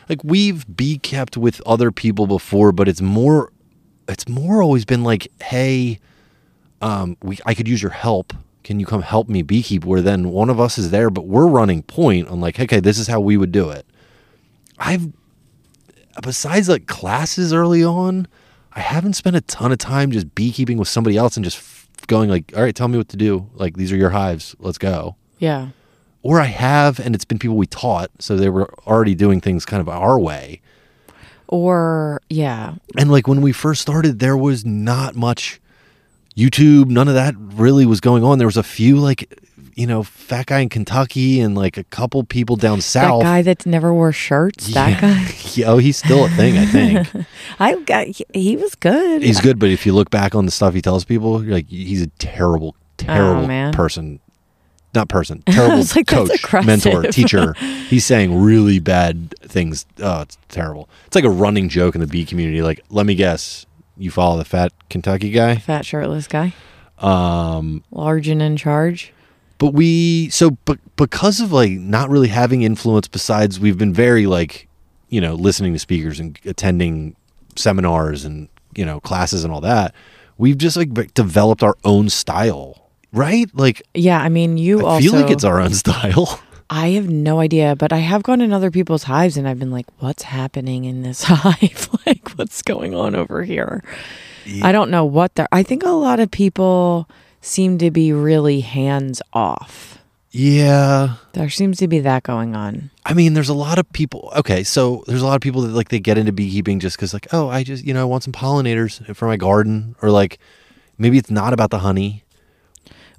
A: Like we've bee kept with other people before, but it's more it's more always been like, hey, um, we I could use your help. Can you come help me beekeep? Where then one of us is there, but we're running point on like, okay, this is how we would do it. I've besides like classes early on, I haven't spent a ton of time just beekeeping with somebody else and just f- going like, all right, tell me what to do. Like these are your hives. Let's go.
B: Yeah.
A: Or I have, and it's been people we taught, so they were already doing things kind of our way.
B: Or, yeah.
A: And like when we first started, there was not much YouTube. None of that really was going on. There was a few like, you know, fat guy in Kentucky and like a couple people down south.
B: That guy that never wore shirts, that guy. [LAUGHS]
A: Yeah, oh, he's still a thing, I think. [LAUGHS]
B: I got, he, he was good.
A: he's good, but if you look back on the stuff he tells people, you're like he's a terrible, oh, terrible
B: Oh, man.
A: person. Not person, [LAUGHS] terrible
B: like,
A: coach, mentor, teacher. He's saying really bad things. Oh, it's terrible. It's like a running joke in the bee community. Like, let me guess, you follow the fat Kentucky guy.
B: Fat shirtless guy.
A: Um,
B: Large and in charge.
A: but we so but because of like not really having influence besides we've been very like you know listening to speakers and attending seminars and you know classes and all that we've just like developed our own style right like
B: Yeah, I mean, you
A: i
B: also.
A: feel like it's our own [LAUGHS] style
B: I have no idea, but I have gone in other people's hives and I've been like, what's happening in this [LAUGHS] hive? like, what's going on over here? I don't know what they're. I think a lot of people seem to be really hands off.
A: yeah
B: There seems to be that going on.
A: i mean there's a lot of people okay so there's a lot of people that like they get into beekeeping just because like oh i just you know i want some pollinators for my garden or like maybe it's not about the honey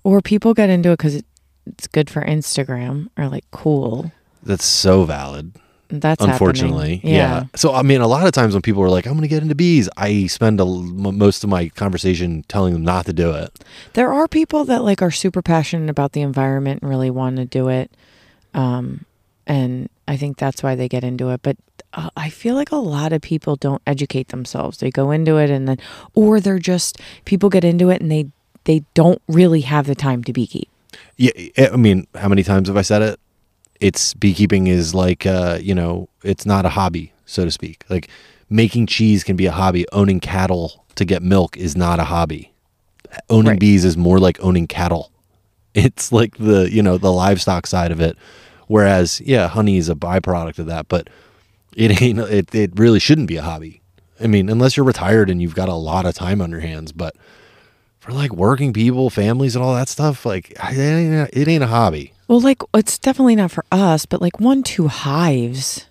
B: Or people get into it because it, it's good for Instagram or like cool.
A: that's so valid
B: That's
A: unfortunately
B: happening.
A: yeah. so i mean a lot of times when people are like i'm going to get into bees i spend a, m- most of my conversation telling them not to do it
B: There are people that like are super passionate about the environment and really want to do it. Um, and I think that's why they get into it. But uh, I feel like a lot of people don't educate themselves. They go into it and then, or they're just people get into it and they they don't really have the time to beekeep.
A: Yeah i mean how many times have i said it? It's beekeeping is like uh you know it's not a hobby so to speak. Like making cheese can be a hobby. Owning cattle to get milk is not a hobby. Owning
B: Right.
A: bees is more like owning cattle. [LAUGHS] It's like the you know the livestock side of it. Whereas yeah honey is a byproduct of that but it ain't it, it really shouldn't be a hobby. I mean unless you're retired and you've got a lot of time on your hands but for like working people families and all that stuff like it ain't, it ain't a hobby
B: Well, like it's definitely not for us, but like one two hives,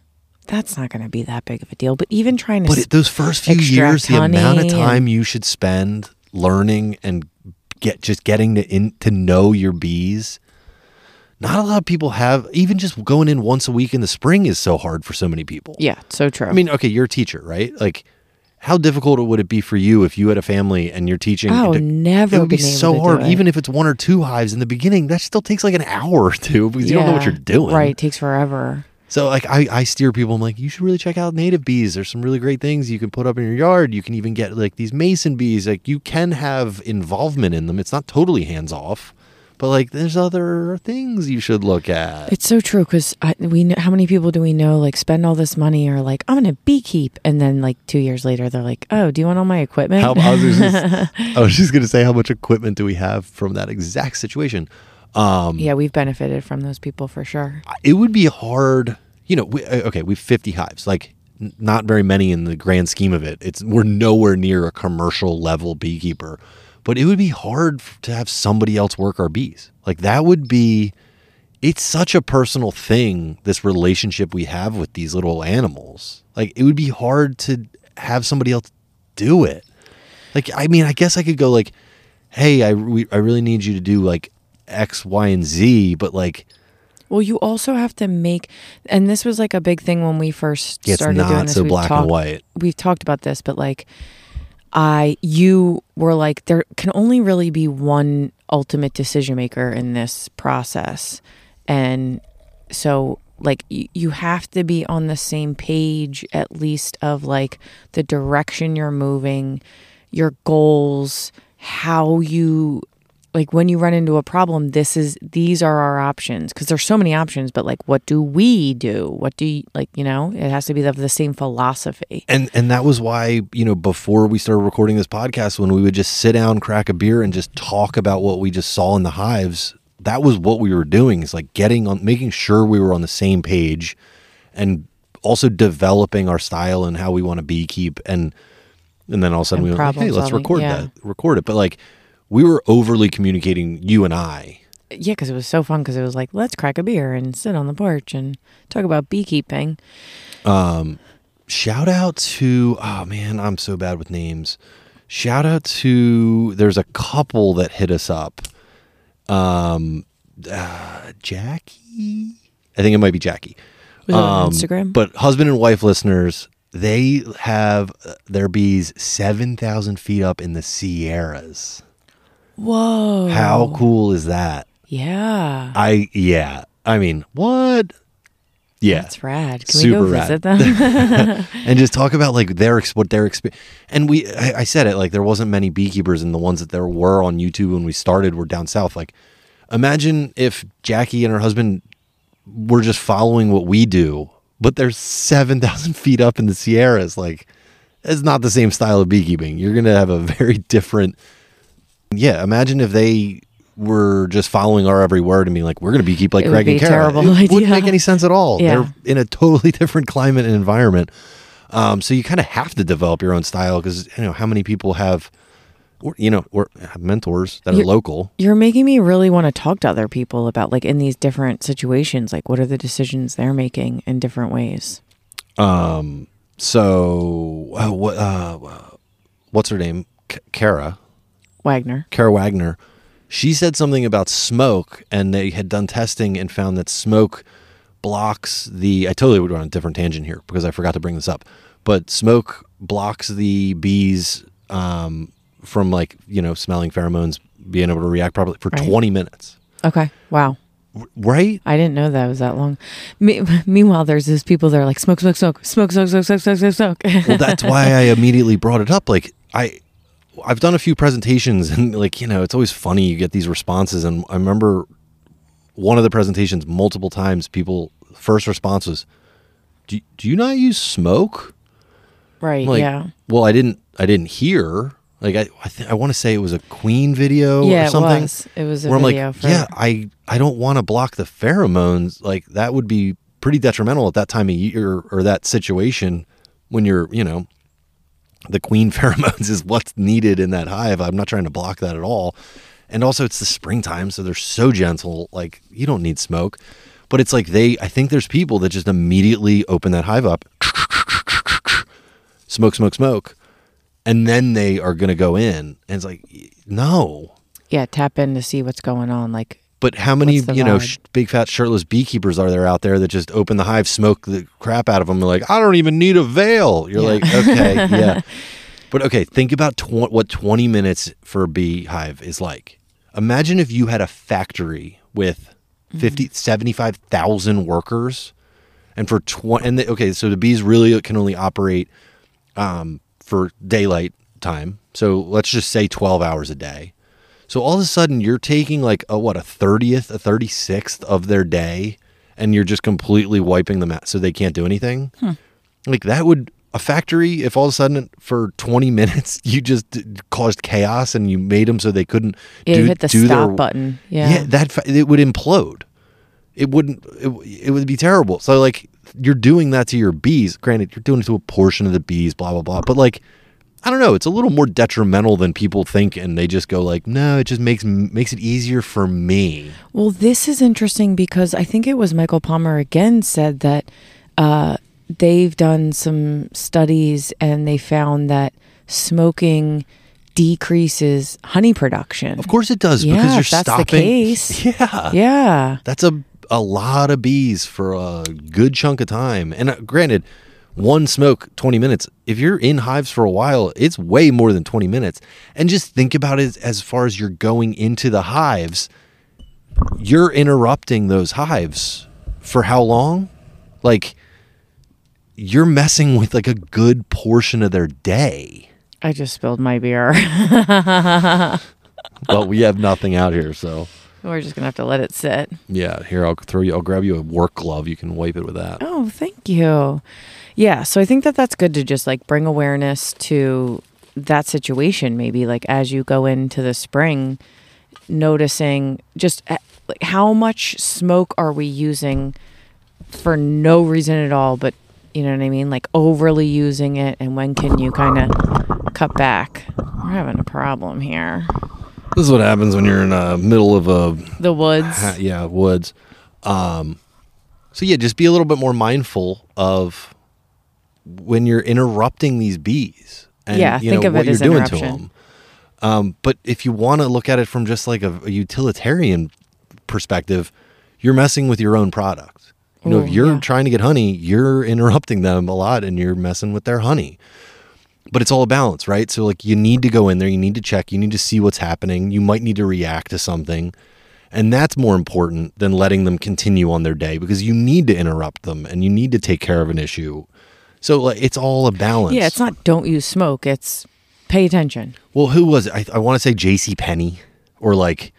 B: that's not going to be that big of a deal. But even trying to
A: but it, those first few years the amount of
B: honey and-
A: time you should spend learning and get just getting to in to know your bees not a lot of people have even just going in once a week in the spring is so hard for so many people
B: yeah, so true.
A: I mean, okay, you're a teacher, right? Like, how difficult would it be for you if you had a family and you're teaching?
B: Oh,
A: and
B: never
A: It would be so hard, even if it's one or two hives in the beginning. That still takes like an hour [LAUGHS] or two because you don't know what you're doing.
B: Right, it takes forever.
A: So like I, I steer people. I'm like, you should really check out native bees. There's some really great things you can put up in your yard. You can even get like these mason bees. Like you can have involvement in them. It's not totally hands off, but like there's other things you should look at.
B: It's so true because we know how many people do we know like spend all this money or like I'm gonna beekeep and then like two years later they're like oh do you want all my equipment
A: How, I, was just, [LAUGHS] I was just gonna say how much equipment do we have from that exact situation. Um,
B: yeah we've benefited from those people for sure
A: it would be hard. You know, we, uh, okay, we've 50 hives. Like, n- not very many in the grand scheme of it. It's we're nowhere near a commercial level beekeeper, but it would be hard to have somebody else work our bees. Like that would be. It's such a personal thing. This relationship we have with these little animals. Like it would be hard to have somebody else do it. Like I mean, I guess I could go like, "Hey, I we, I really need you to do like X, Y, and Z," but like.
B: well you also have to make and this was like a big thing when we first
A: Yeah, it's
B: started doing
A: not
B: this
A: so
B: We've
A: black
B: talked-
A: and white.
B: we've talked about this but like I you were like there can only really be one ultimate decision maker in this process. And so like y- you have to be on the same page at least of like the direction you're moving your goals how you like when you run into a problem this is these are our options because there's so many options but like what do we do? What do you like you know it has to be of the same philosophy.
A: And and that was why you know before we started recording this podcast when we would just sit down crack a beer and just talk about what we just saw in the hives that was what we were doing is like getting on making sure we were on the same page and also developing our style and how we want to beekeep and and then all of a sudden
B: And
A: we were like hey let's record
B: yeah.
A: that record it. But like we were overly communicating you and i.
B: Yeah because it was so fun because it was like let's crack a beer and sit on the porch and talk about beekeeping.
A: Shout out to oh man i'm so bad with names. Shout out to there's a couple that hit us up. Um uh, jackie? I think it might be jackie.
B: Was on Instagram?
A: but husband and wife listeners they have uh, their bees 7000 feet up in the sierras
B: whoa
A: how cool is that
B: yeah
A: i yeah i mean what yeah
B: that's rad can we go
A: Super rad.
B: visit them [LAUGHS] [LAUGHS]
A: and just talk about like their what their experience. And we, I, I said it like there wasn't many beekeepers, and the ones that there were on YouTube when we started were down south. Like, imagine if Jackie and her husband were just following what we do, but they're seven thousand [LAUGHS] feet up in the Sierras. Like, it's not the same style of beekeeping. You're gonna have a very different. Yeah, imagine if they were just following our every word and being like, "We're going to beekeep like
B: It
A: Greg and Kara."
B: terrible
A: it [LAUGHS]
B: idea.
A: wouldn't make any sense at all.
B: Yeah.
A: They're in a [LAUGHS] totally different climate and environment. Um, so you kind of have to develop your own style because you know how many people have, or, you know, or have mentors that are
B: You're-
A: local.
B: You're making me really want to talk to other people about like in these different situations, like what are the decisions they're making in different ways.
A: Um, so uh, what? Uh, what's her name? K- Kara.
B: Wagner.
A: Kara Wagner, she said something about smoke, and they had done testing and found that smoke blocks the. I totally would run a different tangent here because I forgot to bring this up, but smoke blocks the bees um, from like you know smelling pheromones being able to react properly for
B: Right.
A: 20 minutes.
B: Okay. Wow.
A: Right?
B: I didn't know that was that long. Me- [LAUGHS] meanwhile, there's those people that are like smoke, smoke, smoke, smoke, smoke, smoke, smoke, smoke, smoke, smoke.
A: well that's why i [LAUGHS] immediately brought it up like i i've done a few presentations [LAUGHS] and like you know it's always funny you get these responses and i remember one of the presentations multiple times people first response was do, do you not use smoke
B: right.
A: Like
B: yeah.
A: well i didn't i didn't hear like i i, th- I want to say it was a queen video
B: Yeah,
A: or
B: it
A: something
B: was. It was a
A: where i'm like
B: for-
A: yeah i i don't want to block the pheromones like that would be pretty detrimental at that time of year or that situation when you're you know the queen [LAUGHS] pheromones is what's needed in that hive. I'm not trying to block that at all. And also it's the springtime, so they're so gentle, like you don't need smoke. But it's like they I think there's people that just immediately open that hive up, [TSK] smoke, smoke, smoke, and then they are gonna go in. And it's like no.
B: Yeah. Tap in to see what's going on. Like
A: But how many, you know, sh- big fat shirtless beekeepers are there out there that just open the hive, smoke the crap out of them? They're like, I don't even need a veil. You're
B: Yeah.
A: like, okay, [LAUGHS] yeah. But okay, think about tw- what 20 minutes for a beehive is like. Imagine if you had a factory with
B: Mm-hmm.
A: 75,000 workers, and for 20, and the, okay, so the bees really can only operate um, for daylight time. So let's just say 12 hours a day. So all of a sudden you're taking like a what a 30th, a 36th of their day and you're just completely wiping them out so they can't do anything. Hmm. Like that would a factory if all of a sudden for 20 [LAUGHS] minutes you just caused chaos and you made them so they couldn't
B: Yeah,
A: do,
B: hit the
A: do
B: stop
A: their,
B: button. Yeah.
A: yeah, that it would implode. It wouldn't. It, it would be terrible. So like you're doing that to your bees. Granted, you're doing it to a portion of the bees. Blah blah blah. But like, I don't know. It's a little more detrimental than people think, and they just go like, no, it just makes makes it easier for me.
B: Well, this is interesting because I think it was Michael Palmer again said that uh, they've done some studies and they found that smoking decreases honey production.
A: Of course it does
B: Yeah,
A: because you're
B: that's the case. [LAUGHS]
A: Yeah,
B: Yeah.
A: that's a a lot of bees for a good chunk of time. And uh, granted, one smoke 20 minutes. If you're in hives for a while, it's way more than 20 minutes. And just think about it as far as you're going into the hives, you're interrupting those hives for how long? Like you're messing with like a good portion of their day.
B: I just spilled my beer. [LAUGHS]
A: Well, we have nothing out here, so
B: We're just gonna have to let it sit.
A: yeah. Here, I'll throw you. I'll grab you a work glove. You can wipe it with that.
B: Oh, thank you. Yeah, so I think that that's good to just like bring awareness to that situation. Maybe like as you go into the spring, noticing just uh, like how much smoke are we using for no reason at all, but you know what I mean? Like overly using it, and when can you kind of cut back? We're having a problem here.
A: This is what happens when you're in the middle of a
B: The woods.
A: ha- yeah woods. Um, so yeah, just be a little bit more mindful of when you're interrupting these bees. And,
B: Yeah,
A: you
B: think
A: know,
B: of
A: what
B: it as
A: you're doing to them. Um, but if you want to look at it from just like a, a utilitarian perspective, you're messing with your own product. You know, if you're
B: yeah.
A: trying to get honey, you're [LAUGHS] interrupting them a lot, and you're messing with their honey but it's all a balance, right? So like you need to go in there, you need to check, you need to see what's happening. You might need to react to something. And that's more important than letting them continue on their day because you need to interrupt them and you need to take care of an issue. So like it's all a balance.
B: Yeah, it's not don't use smoke. It's pay attention.
A: Well, who was it? I, I want to say J.C. Penney or like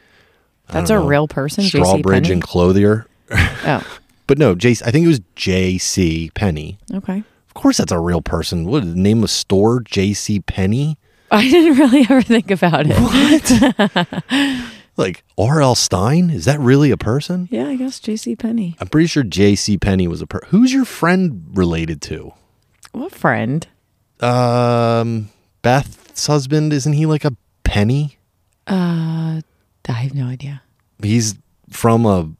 B: That's a real person.
A: Strawbridge and Clothier.
B: Oh, [LAUGHS]
A: But no, J. I think it was J.C. Penney.
B: okay.
A: Of course, that's a real person. What the name of store? J.C. Penney. [LAUGHS]
B: I didn't really ever think about it.
A: What? [LAUGHS] like R.L. Stine? Is that really a person?
B: Yeah, I guess J.C. Penney.
A: I'm pretty sure J.C. Penney was a per. Who's your friend related to?
B: What friend?
A: Um, Beth's husband. Isn't he like a Penny?
B: Uh, I have no idea.
A: He's from a.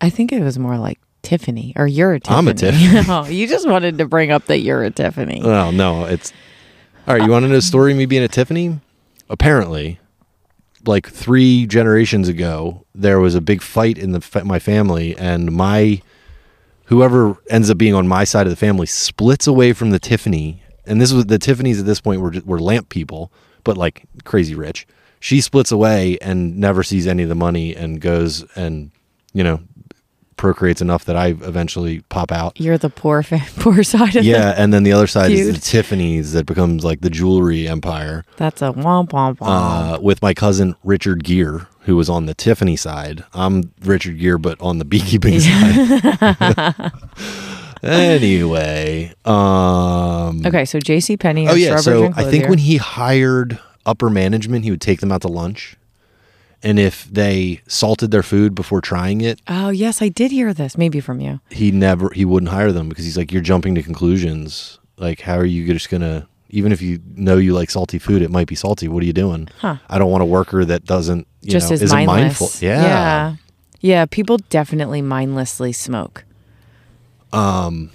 B: I think it was more like Tiffany, or you're a Tiffany.
A: I'm a Tiffany.
B: no, [LAUGHS] oh, you just wanted to bring up that you're a Tiffany.
A: Oh no, it's. All right, you want to know a story? of Me being a Tiffany. Apparently, like three generations ago, there was a big fight in the fa- my family, and my whoever ends up being on my side of the family splits away from the Tiffany, and this was the Tiffany's at this point were were lamp people, but like crazy rich. She splits away and never sees any of the money, and goes and you know procreates enough that I eventually pop out.
B: You're the poor fa- [LAUGHS] poor side of
A: Yeah, and then the other side is the Tiffany's that becomes like the jewelry empire.
B: That's a womp womp womp.
A: Uh, with my cousin Richard Gere, who was on the Tiffany side. I'm Richard Gere, but on the beekeeping side. [LAUGHS] [LAUGHS] anyway, um,
B: okay, so J.C. Penney.
A: Oh yeah, so I think when he hired upper management, he would take them out to lunch, and if they salted their food before trying it,
B: Oh yes, I did hear this. Maybe from you.
A: he never he wouldn't hire them because he's like you're jumping to conclusions like how are you just gonna even if you know you like salty food it might be salty what are you doing
B: Huh.
A: i don't want a worker that doesn't you
B: Just
A: know
B: as
A: isn't
B: mindless.
A: mindful yeah.
B: yeah. Yeah, people definitely mindlessly smoke.
A: Um,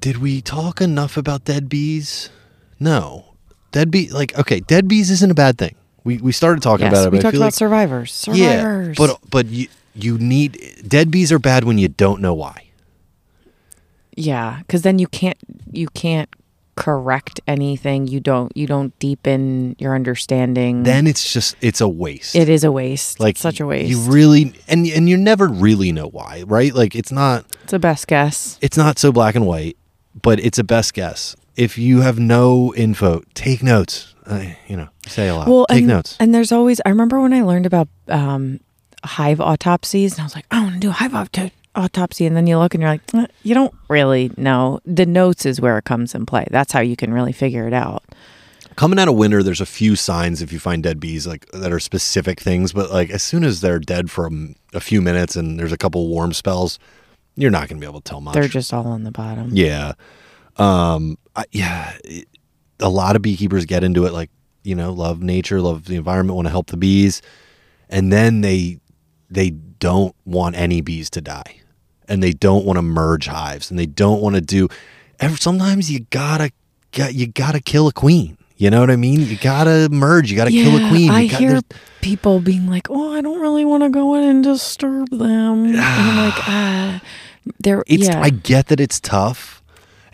A: did we talk enough about dead bees no dead bee like okay dead bees isn't a bad thing We we started talking
B: Yes,
A: about it.
B: we talked about
A: like,
B: survivors. Survivors.
A: Yeah, but but you you need dead bees are bad when you don't know why.
B: yeah, because then you can't you can't correct anything. You don't you don't deepen your understanding.
A: Then it's just it's a waste.
B: it is a waste.
A: like
B: It's such a waste.
A: You really and and you never really know why, right? Like it's not
B: it's a best guess.
A: it's not so black and white, but it's a best guess. If you have no info, take notes. Uh, you know, say a lot.
B: Well,
A: take
B: and,
A: notes.
B: And there's always. I remember when I learned about um, hive autopsies, and I was like, I want to do a hive auto- autopsy. And then you look, and you're like, eh, you don't really know. The notes is where it comes in play. That's how you can really figure it out.
A: Coming out of winter, there's a few signs if you find dead bees like that are specific things, but like as soon as they're dead for a few minutes and there's a couple warm spells, you're not going to be able to tell much.
B: They're just all on the bottom.
A: Yeah. Um, I, yeah. It, a lot of beekeepers get into it like, you know, love nature, love the environment, want to help the bees. And then they, they don't want any bees to die and they don't want to merge hives and they don't want to do, ever, sometimes you gotta, get you gotta kill a queen. You know what I mean? You gotta merge. You gotta kill a queen. You
B: I
A: got-
B: hear people being like, "Oh, I don't really want to go in and disturb them." and I'm like, [SIGHS] ah, they're
A: it's
B: yeah,
A: I get that it's tough,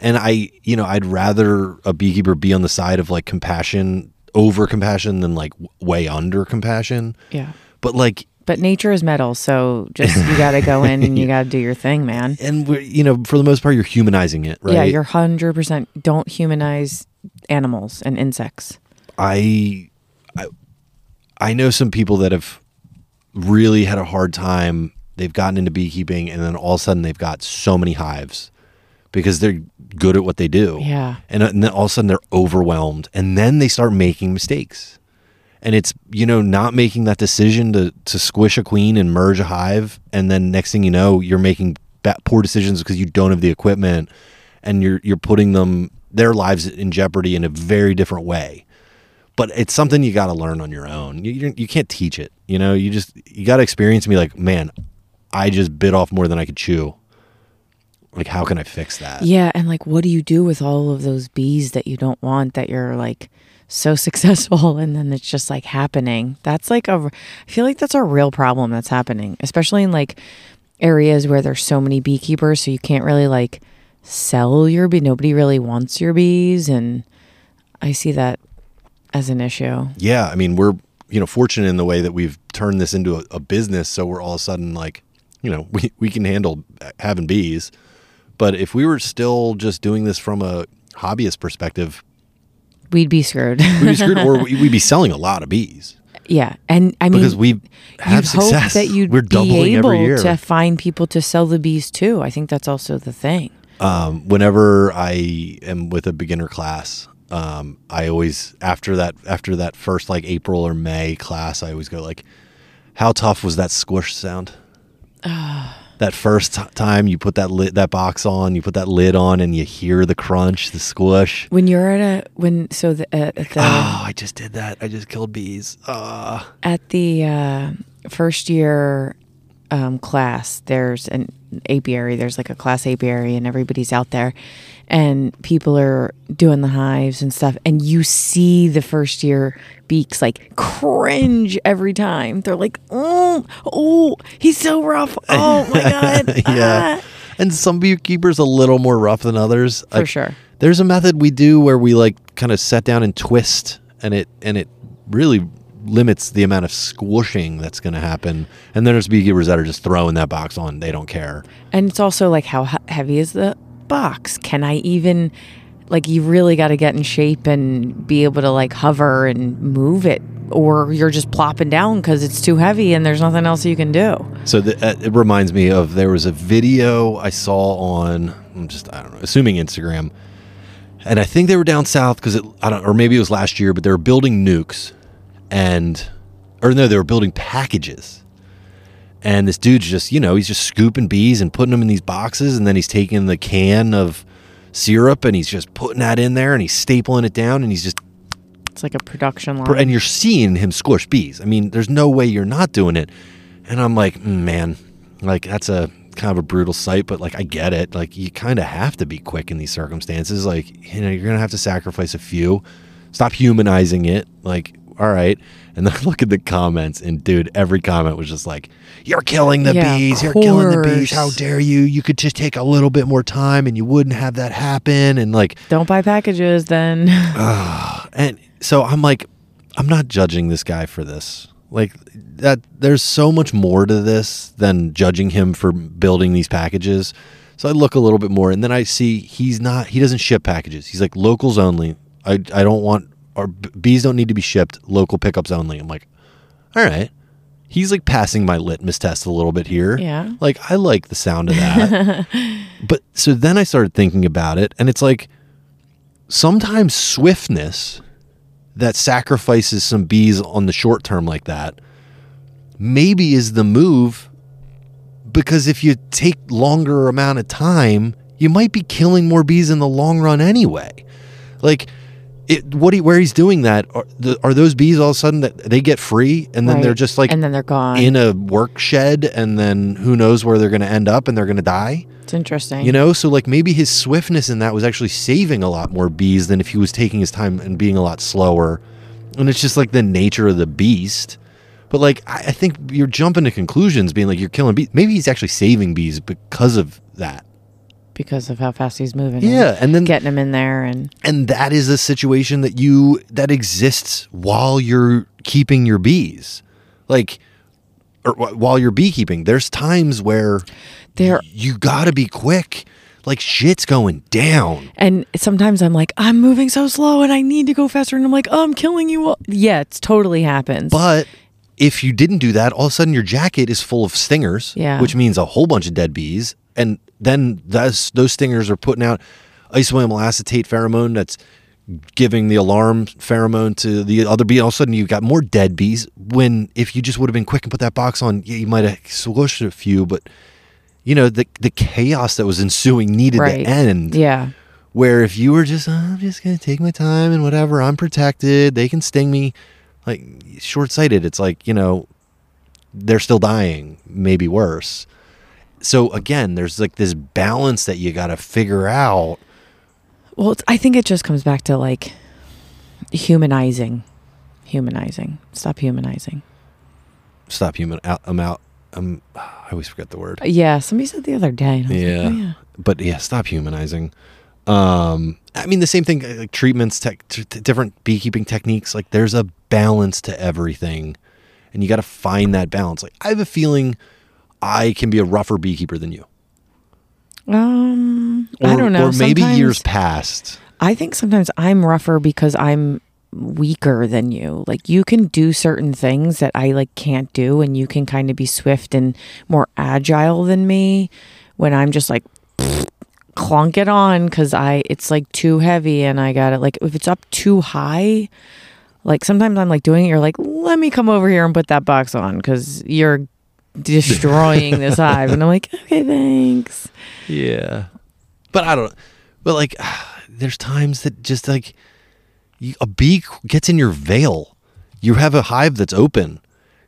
A: and I you know I'd rather a beekeeper be on the side of like compassion over compassion than like w- way under compassion.
B: yeah.
A: But like,
B: But nature is metal, so just you got to go in and you [LAUGHS] got to do your thing, man.
A: and we're, you know for the most part you're humanizing it, right?
B: Yeah, you're hundred percent. Don't humanize animals and insects.
A: I, I I know some people that have really had a hard time. They've gotten into beekeeping, and then all of a sudden they've got so many hives because they're good at what they do.
B: Yeah.
A: and, uh, and then all of a sudden they're overwhelmed, and then they start making mistakes. And it's you know not making that decision to to squish a queen and merge a hive, and then next thing you know you're making ba- poor decisions because you don't have the equipment, and you're you're putting them their lives in jeopardy in a very different way but it's something you got to learn on your own. You, you you can't teach it. You know, you just you got to experience and be like, man, I just bit off more than I could chew. Like, how can I fix that?
B: Yeah, and like, what do you do with all of those bees that you don't want that you're like so [LAUGHS] successful and then it's just like happening? That's like a, I feel like that's a real problem that's happening, especially in like areas where there's so many beekeepers, so you can't really like sell your bee. Nobody really wants your bees, and I see that as an issue.
A: Yeah, I mean, we're you know fortunate in the way that we've turned this into a, a business, so we're all of a sudden like, you know, [LAUGHS] we we can handle uh, having bees. But if we were still just doing this from a hobbyist perspective,
B: We'd be screwed.
A: we'd be screwed, or [LAUGHS] we- we'd be selling a lot of bees
B: yeah, and I mean,
A: because we have success.
B: that you'd
A: we're
B: be
A: doubling
B: able
A: every year.
B: to find people to sell the bees too. I think that's also the thing.
A: um, whenever I am with a beginner class, um, I always after that after that first like April or May class, I always go like, "How tough was that squish sound?" [SIGHS] [SIGHS] [SIGHS] that first t- time you put that lid, that box on, you put that lid on, and you hear the crunch, the squish.
B: When you're at a when so the, uh, at the
A: Oh, I just did that. I just killed bees. Ah.
B: at the uh, first year um, class, there's an apiary. There's like a class apiary, and everybody's out there, and people are doing the hives and stuff. And you see the first year beaks like cringe every time. They're like, "Oh, oh, he's so rough. [LAUGHS] Oh my god, [LAUGHS]
A: yeah.
B: Ah."
A: And some beekeepers a little more rough than others.
B: For sure.
A: There's a method we do where we like kind of set down and twist and it and it really limits the amount of squishing that's going to happen. And then there's beekeepers that are just throwing that box on. They don't care.
B: And it's also like how heavy is the box? Can I even like you really got to get in shape and be able to like hover and move it or you're just plopping down cuz it's too heavy and there's nothing else you can do.
A: So the, uh, it reminds me of there was a video I saw on I'm just I don't know, assuming Instagram, and I think they were down south because it I don't or maybe it was last year, but they were building nukes, and or no, they were building packages, and this dude's just you know he's just scooping bees and putting them in these boxes, and then he's taking the can of syrup and he's just putting that in there and he's stapling it down and he's just
B: It's like a production line.
A: and you're seeing him squish bees. I mean, there's no way you're not doing it. And I'm like, mm, man, like that's a kind of a brutal sight, but like I get it. Like you kind of have to be quick in these circumstances. Like you know, you're gonna have to sacrifice a few. Stop humanizing it. Like all right, And then I look at the comments, and dude, every comment was just like, "You're killing the
B: Yeah,
A: bees! You're killing the bees! How dare you? You could just take a little bit more time, and you wouldn't have that happen." And like,
B: Don't buy packages then. [SIGHS]
A: and so I'm like, I'm not judging this guy for this. Like that, there's so much more to this than judging him for building these packages. So I look a little bit more, and then I see he's not. He doesn't ship packages. He's like locals only. I I don't want our b- bees don't need to be shipped. Local pickups only. I'm like, all right. He's like passing my litmus test a little bit here.
B: Yeah.
A: Like I like the sound of that. [LAUGHS] but so then I started thinking about it, and it's like sometimes swiftness that sacrifices some bees on the short term like that maybe is the move because if you take longer amount of time you might be killing more bees in the long run anyway like it, what he, where he's doing that are, the, are those bees all of a sudden that they get free and then they're just like
B: and then they're gone.
A: in a work shed and then who knows where they're going to end up and they're going to die?
B: It's interesting.
A: you know? So like maybe his swiftness in that was actually saving a lot more bees than if he was taking his time and being a lot slower. And it's just like the nature of the beast. But like i, I think you're jumping to conclusions being like you're killing bees maybe he's actually saving bees because of that
B: because of how fast he's moving.
A: yeah and then
B: getting him in there and
A: and that is a situation that you that exists while you're keeping your bees like or wh- while you're beekeeping there's times where
B: there
A: you gotta be quick like shit's going down
B: and sometimes I'm like I'm moving so slow and I need to go faster and I'm like oh, I'm killing you all. yeah it totally happens
A: but if you didn't do that all of a sudden your jacket is full of stingers
B: Yeah.
A: which means a whole bunch of dead bees and then those those stingers are putting out isoamyl acetate pheromone that's giving the alarm pheromone to the other bee. All of a sudden you've got more dead bees when if you just would have been quick and put that box on you, you might have squished a few but you know the the chaos that was ensuing needed
B: right.
A: to end.
B: Yeah.
A: Where if you were just "Oh, i'm just gonna take my time and whatever i'm protected they can sting me like short-sighted it's like you know they're still dying maybe worse so again there's like this balance that you got to figure out.
B: Well it's, I think it just comes back to like humanizing humanizing. Stop humanizing.
A: Stop human out i'm out i'm i always forget the word.
B: Yeah somebody said the other day was like,
A: yeah.
B: oh, yeah.
A: But yeah stop humanizing. Um i mean the same thing uh, like treatments tech t- t- different beekeeping techniques like there's a balance to everything. And you got to find that balance. Like i have a feeling i can be a rougher beekeeper than you.
B: Um
A: or,
B: I don't know.
A: or maybe
B: Sometimes-
A: years past.
B: I think sometimes I'm rougher because I'm weaker than you. Like you can do certain things that I like can't do and you can kind of be swift and more agile than me when I'm just like [SNIFFS] clunk it on cuz I it's like too heavy and I got it like if it's up too high like sometimes I'm like doing it you're like let me come over here and put that box on cuz you're destroying this hive. And I'm like [LAUGHS] okay thanks.
A: yeah. But i don't but like [SIGHS] there's times that just like you, a bee gets in your veil. You have a hive that's open.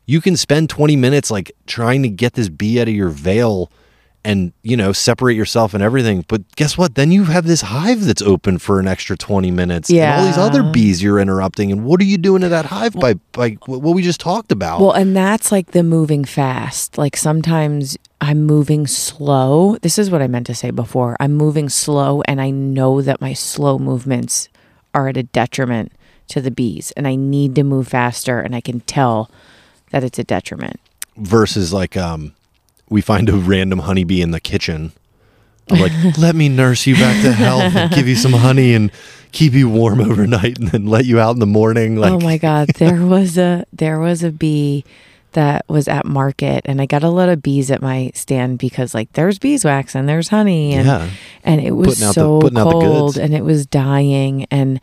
A: You can spend 20 minutes like trying to get this bee out of your veil and you know separate yourself and everything but guess what then you have this hive that's open for an extra 20 minutes and all these other bees you're interrupting and what are you doing to that hive by by what we just talked about
B: Well, and that's like the moving fast. Like sometimes I'm moving slow. This is what I meant to say before. I'm moving slow, and I know that my slow movements are at a detriment to the bees, and I need to move faster, and I can tell that it's a detriment.
A: versus like um we find a random honeybee in the kitchen. I'm like [LAUGHS] let me nurse you back to health and give you some honey and keep you warm [LAUGHS] overnight and then let you out in the morning. Oh like
B: oh my god, [LAUGHS] there was a there was a bee that was at market and I got a lot of bees at my stand because like there's beeswax and there's honey and
A: yeah.
B: and it was
A: Putting
B: so
A: the
B: cold and it was dying and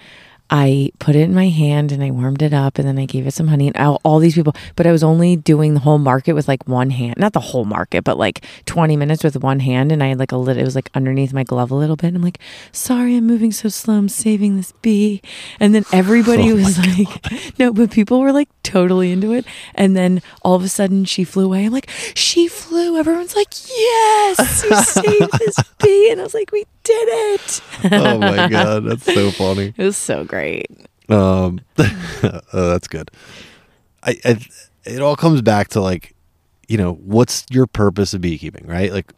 B: I put it in my hand and I warmed it up and then I gave it some honey and all, all these people but I was only doing the whole market with like one hand not the whole market but like 20 minutes with one hand and I had like a little it was like underneath my glove a little bit and I'm like sorry I'm moving so slow I'm saving this bee. And then everybody
A: Oh
B: was like [LAUGHS] no but people were like totally into it. And then all of a sudden she flew away. I'm like she flew. Everyone's like yes you [LAUGHS] saved this bee. And I was like we did it
A: oh my god that's so funny [LAUGHS]
B: it was so great
A: um [LAUGHS] oh, that's good I, I it all comes back to like, you know, what's your purpose of beekeeping, right? Like,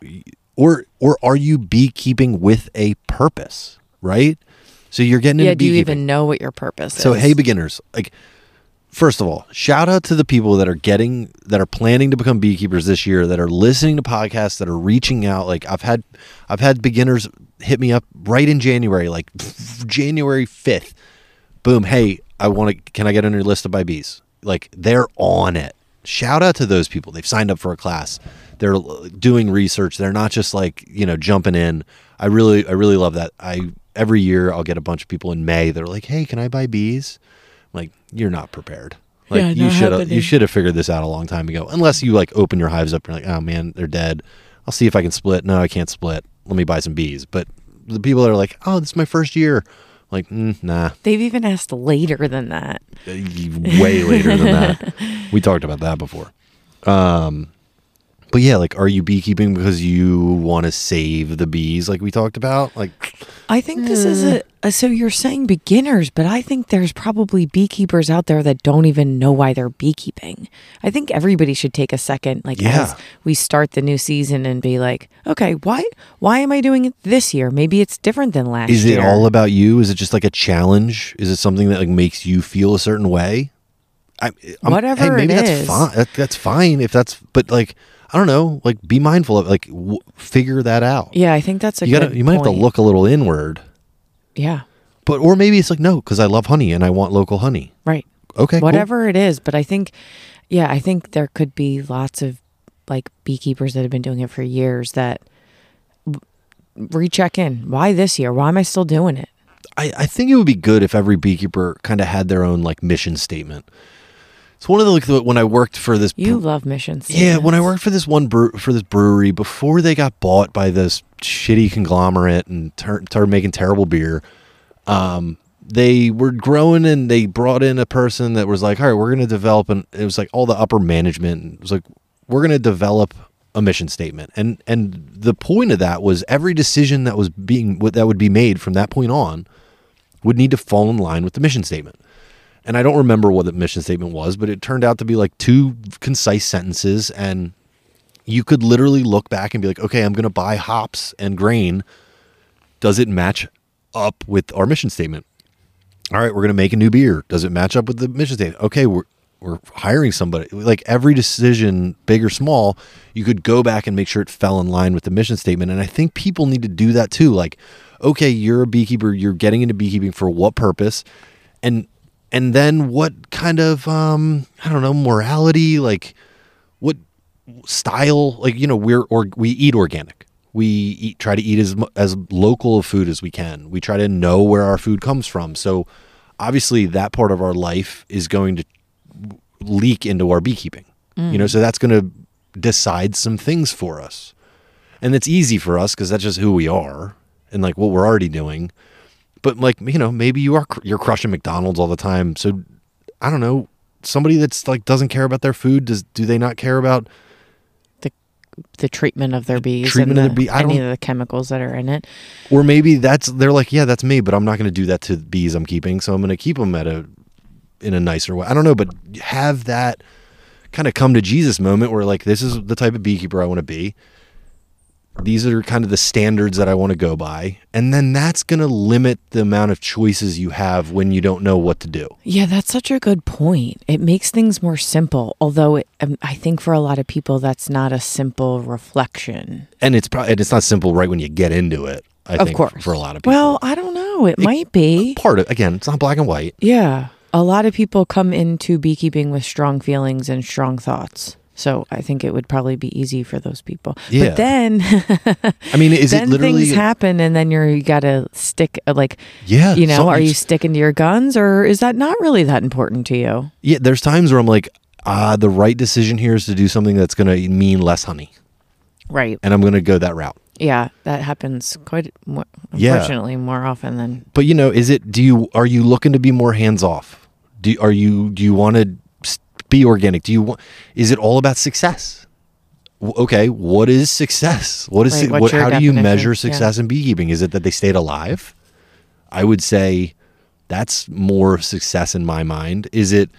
A: or or are you beekeeping with a purpose, right? So you're getting
B: yeah,
A: into
B: do you even know what your purpose
A: So
B: is?
A: hey beginners, like first of all, shout out to the people that are getting that are planning to become beekeepers this year that are listening to podcasts that are reaching out like I've had I've had beginners hit me up right in January like [LAUGHS] January 5th. Boom, hey, I want to can I get on your list to buy bees? Like they're on it. Shout out to those people. They've signed up for a class. They're uh, doing research. They're not just like, you know, jumping in. I really I really love that. I every year I'll get a bunch of people in May that are like, "Hey, can I buy bees?" Like you're not prepared. Like
B: Yeah,
A: you should have you should have figured this out a long time ago. Unless you like open your hives up and you're like, oh man, they're dead. I'll see if I can split. No, I can't split. Let me buy some bees. But the people that are like, oh, this is my first year, like, mm, nah,
B: They've even asked later than that.
A: way later than that. [LAUGHS] We talked about that before. Um, but yeah, like, are you beekeeping because you want to save the bees, like we talked about? Like,
B: I think this is a, a so you're saying beginners, but I think there's probably beekeepers out there that don't even know why they're beekeeping. I think everybody should take a second, like
A: Yeah.
B: as we start the new season, and be like, okay, why why am I doing it this year? Maybe it's different than last year.
A: is
B: year.
A: it all about you? Is it just like a challenge? Is it something that like makes you feel a certain way? I, I'm-
B: Whatever
A: hey, maybe
B: it
A: that's
B: is.
A: fine. That, that's fine if that's. But like, I don't know. Like, be mindful of like w- figure that out.
B: Yeah, I think that's a
A: you gotta. You might have to look a little inward.
B: Yeah,
A: But or maybe it's like no, because I love honey and I want local honey.
B: right.
A: Okay, cool.
B: Whatever it is, but I think, yeah, I think there could be lots of like beekeepers that have been doing it for years that w- recheck in. Why this year? Why am I still doing it?
A: I, I think it would be good if every beekeeper kind of had their own like mission statement. It's one of the like the, when I worked for this.
B: You
A: bre-
B: love missions.
A: yeah, when I worked for this one brew, for this brewery before they got bought by this shitty conglomerate and tur- started making terrible beer. Um, they were growing and they brought in a person that was like, all right, we're going to develop and it was like all the upper management. It was like, we're going to develop a mission statement. And, and the point of that was every decision that was being, that would be made from that point on would need to fall in line with the mission statement. And I don't remember what the mission statement was, but it turned out to be like two concise sentences and you could literally look back and be like, okay, I'm going to buy hops and grain. Does it match up with our mission statement? All right, we're going to make a new beer. Does it match up with the mission statement? Okay, we're we're hiring somebody. Like every decision, big or small, you could go back and make sure it fell in line with the mission statement. And I think people need to do that too. Like, okay, you're a beekeeper, you're getting into beekeeping for what purpose? And and then what kind of um I don't know, morality, like what style like you know we're or we eat organic. We eat try to eat as as local of food as we can. We try to know where our food comes from. So obviously that part of our life is going to leak into our beekeeping. You know so that's going to decide some things for us. And it's easy for us because that's just who we are and like what we're already doing but like you know maybe you are you're crushing mcdonald's all the time. So i don't know. Somebody that's like doesn't care about their food does do they not care about
B: the treatment of their bees
A: treatment
B: and
A: of
B: the,
A: the bee-
B: any of the chemicals that are in it.
A: or maybe that's they're like yeah that's me but i'm not going to do that to bees i'm keeping so i'm going to keep them at a in a nicer way. I don't know but have that kind of come to jesus moment where like this is the type of beekeeper i want to be these are kind of the standards that i want to go by and then that's going to limit the amount of choices you have when you don't know what to do
B: Yeah, that's such a good point. It makes things more simple, although it, um, I think for a lot of people that's not a simple reflection.
A: and it's probably and it's not simple right when you get into it i
B: Of
A: think
B: course.
A: for a lot of people
B: Well, I don't know. It might be.
A: part of again it's not black and white
B: Yeah. A lot of people come into beekeeping with strong feelings and strong thoughts. So I think it would probably be easy for those people.
A: Yeah.
B: But then
A: i mean is [LAUGHS]
B: then
A: it literally
B: things happen and then you're you got to stick uh, like
A: yeah
B: you know, are you sticking to your guns or is that not really that important to you?
A: Yeah, there's times where I'm like, ah, the right decision here is to do something that's going to mean less honey,
B: Right.
A: and I'm going to go that route.
B: Yeah, that happens quite more,
A: Yeah.
B: unfortunately more often than
A: But you know, is it? Do you are you looking to be more hands off? Do are you do you want to be organic? Do you want? Is it all about success? Okay, what is success? What is
B: Right,
A: it, what? How do you
B: definition?
A: measure
B: Yeah.
A: success in beekeeping? Is it that they stayed alive? I would say that's more success in my mind. Is it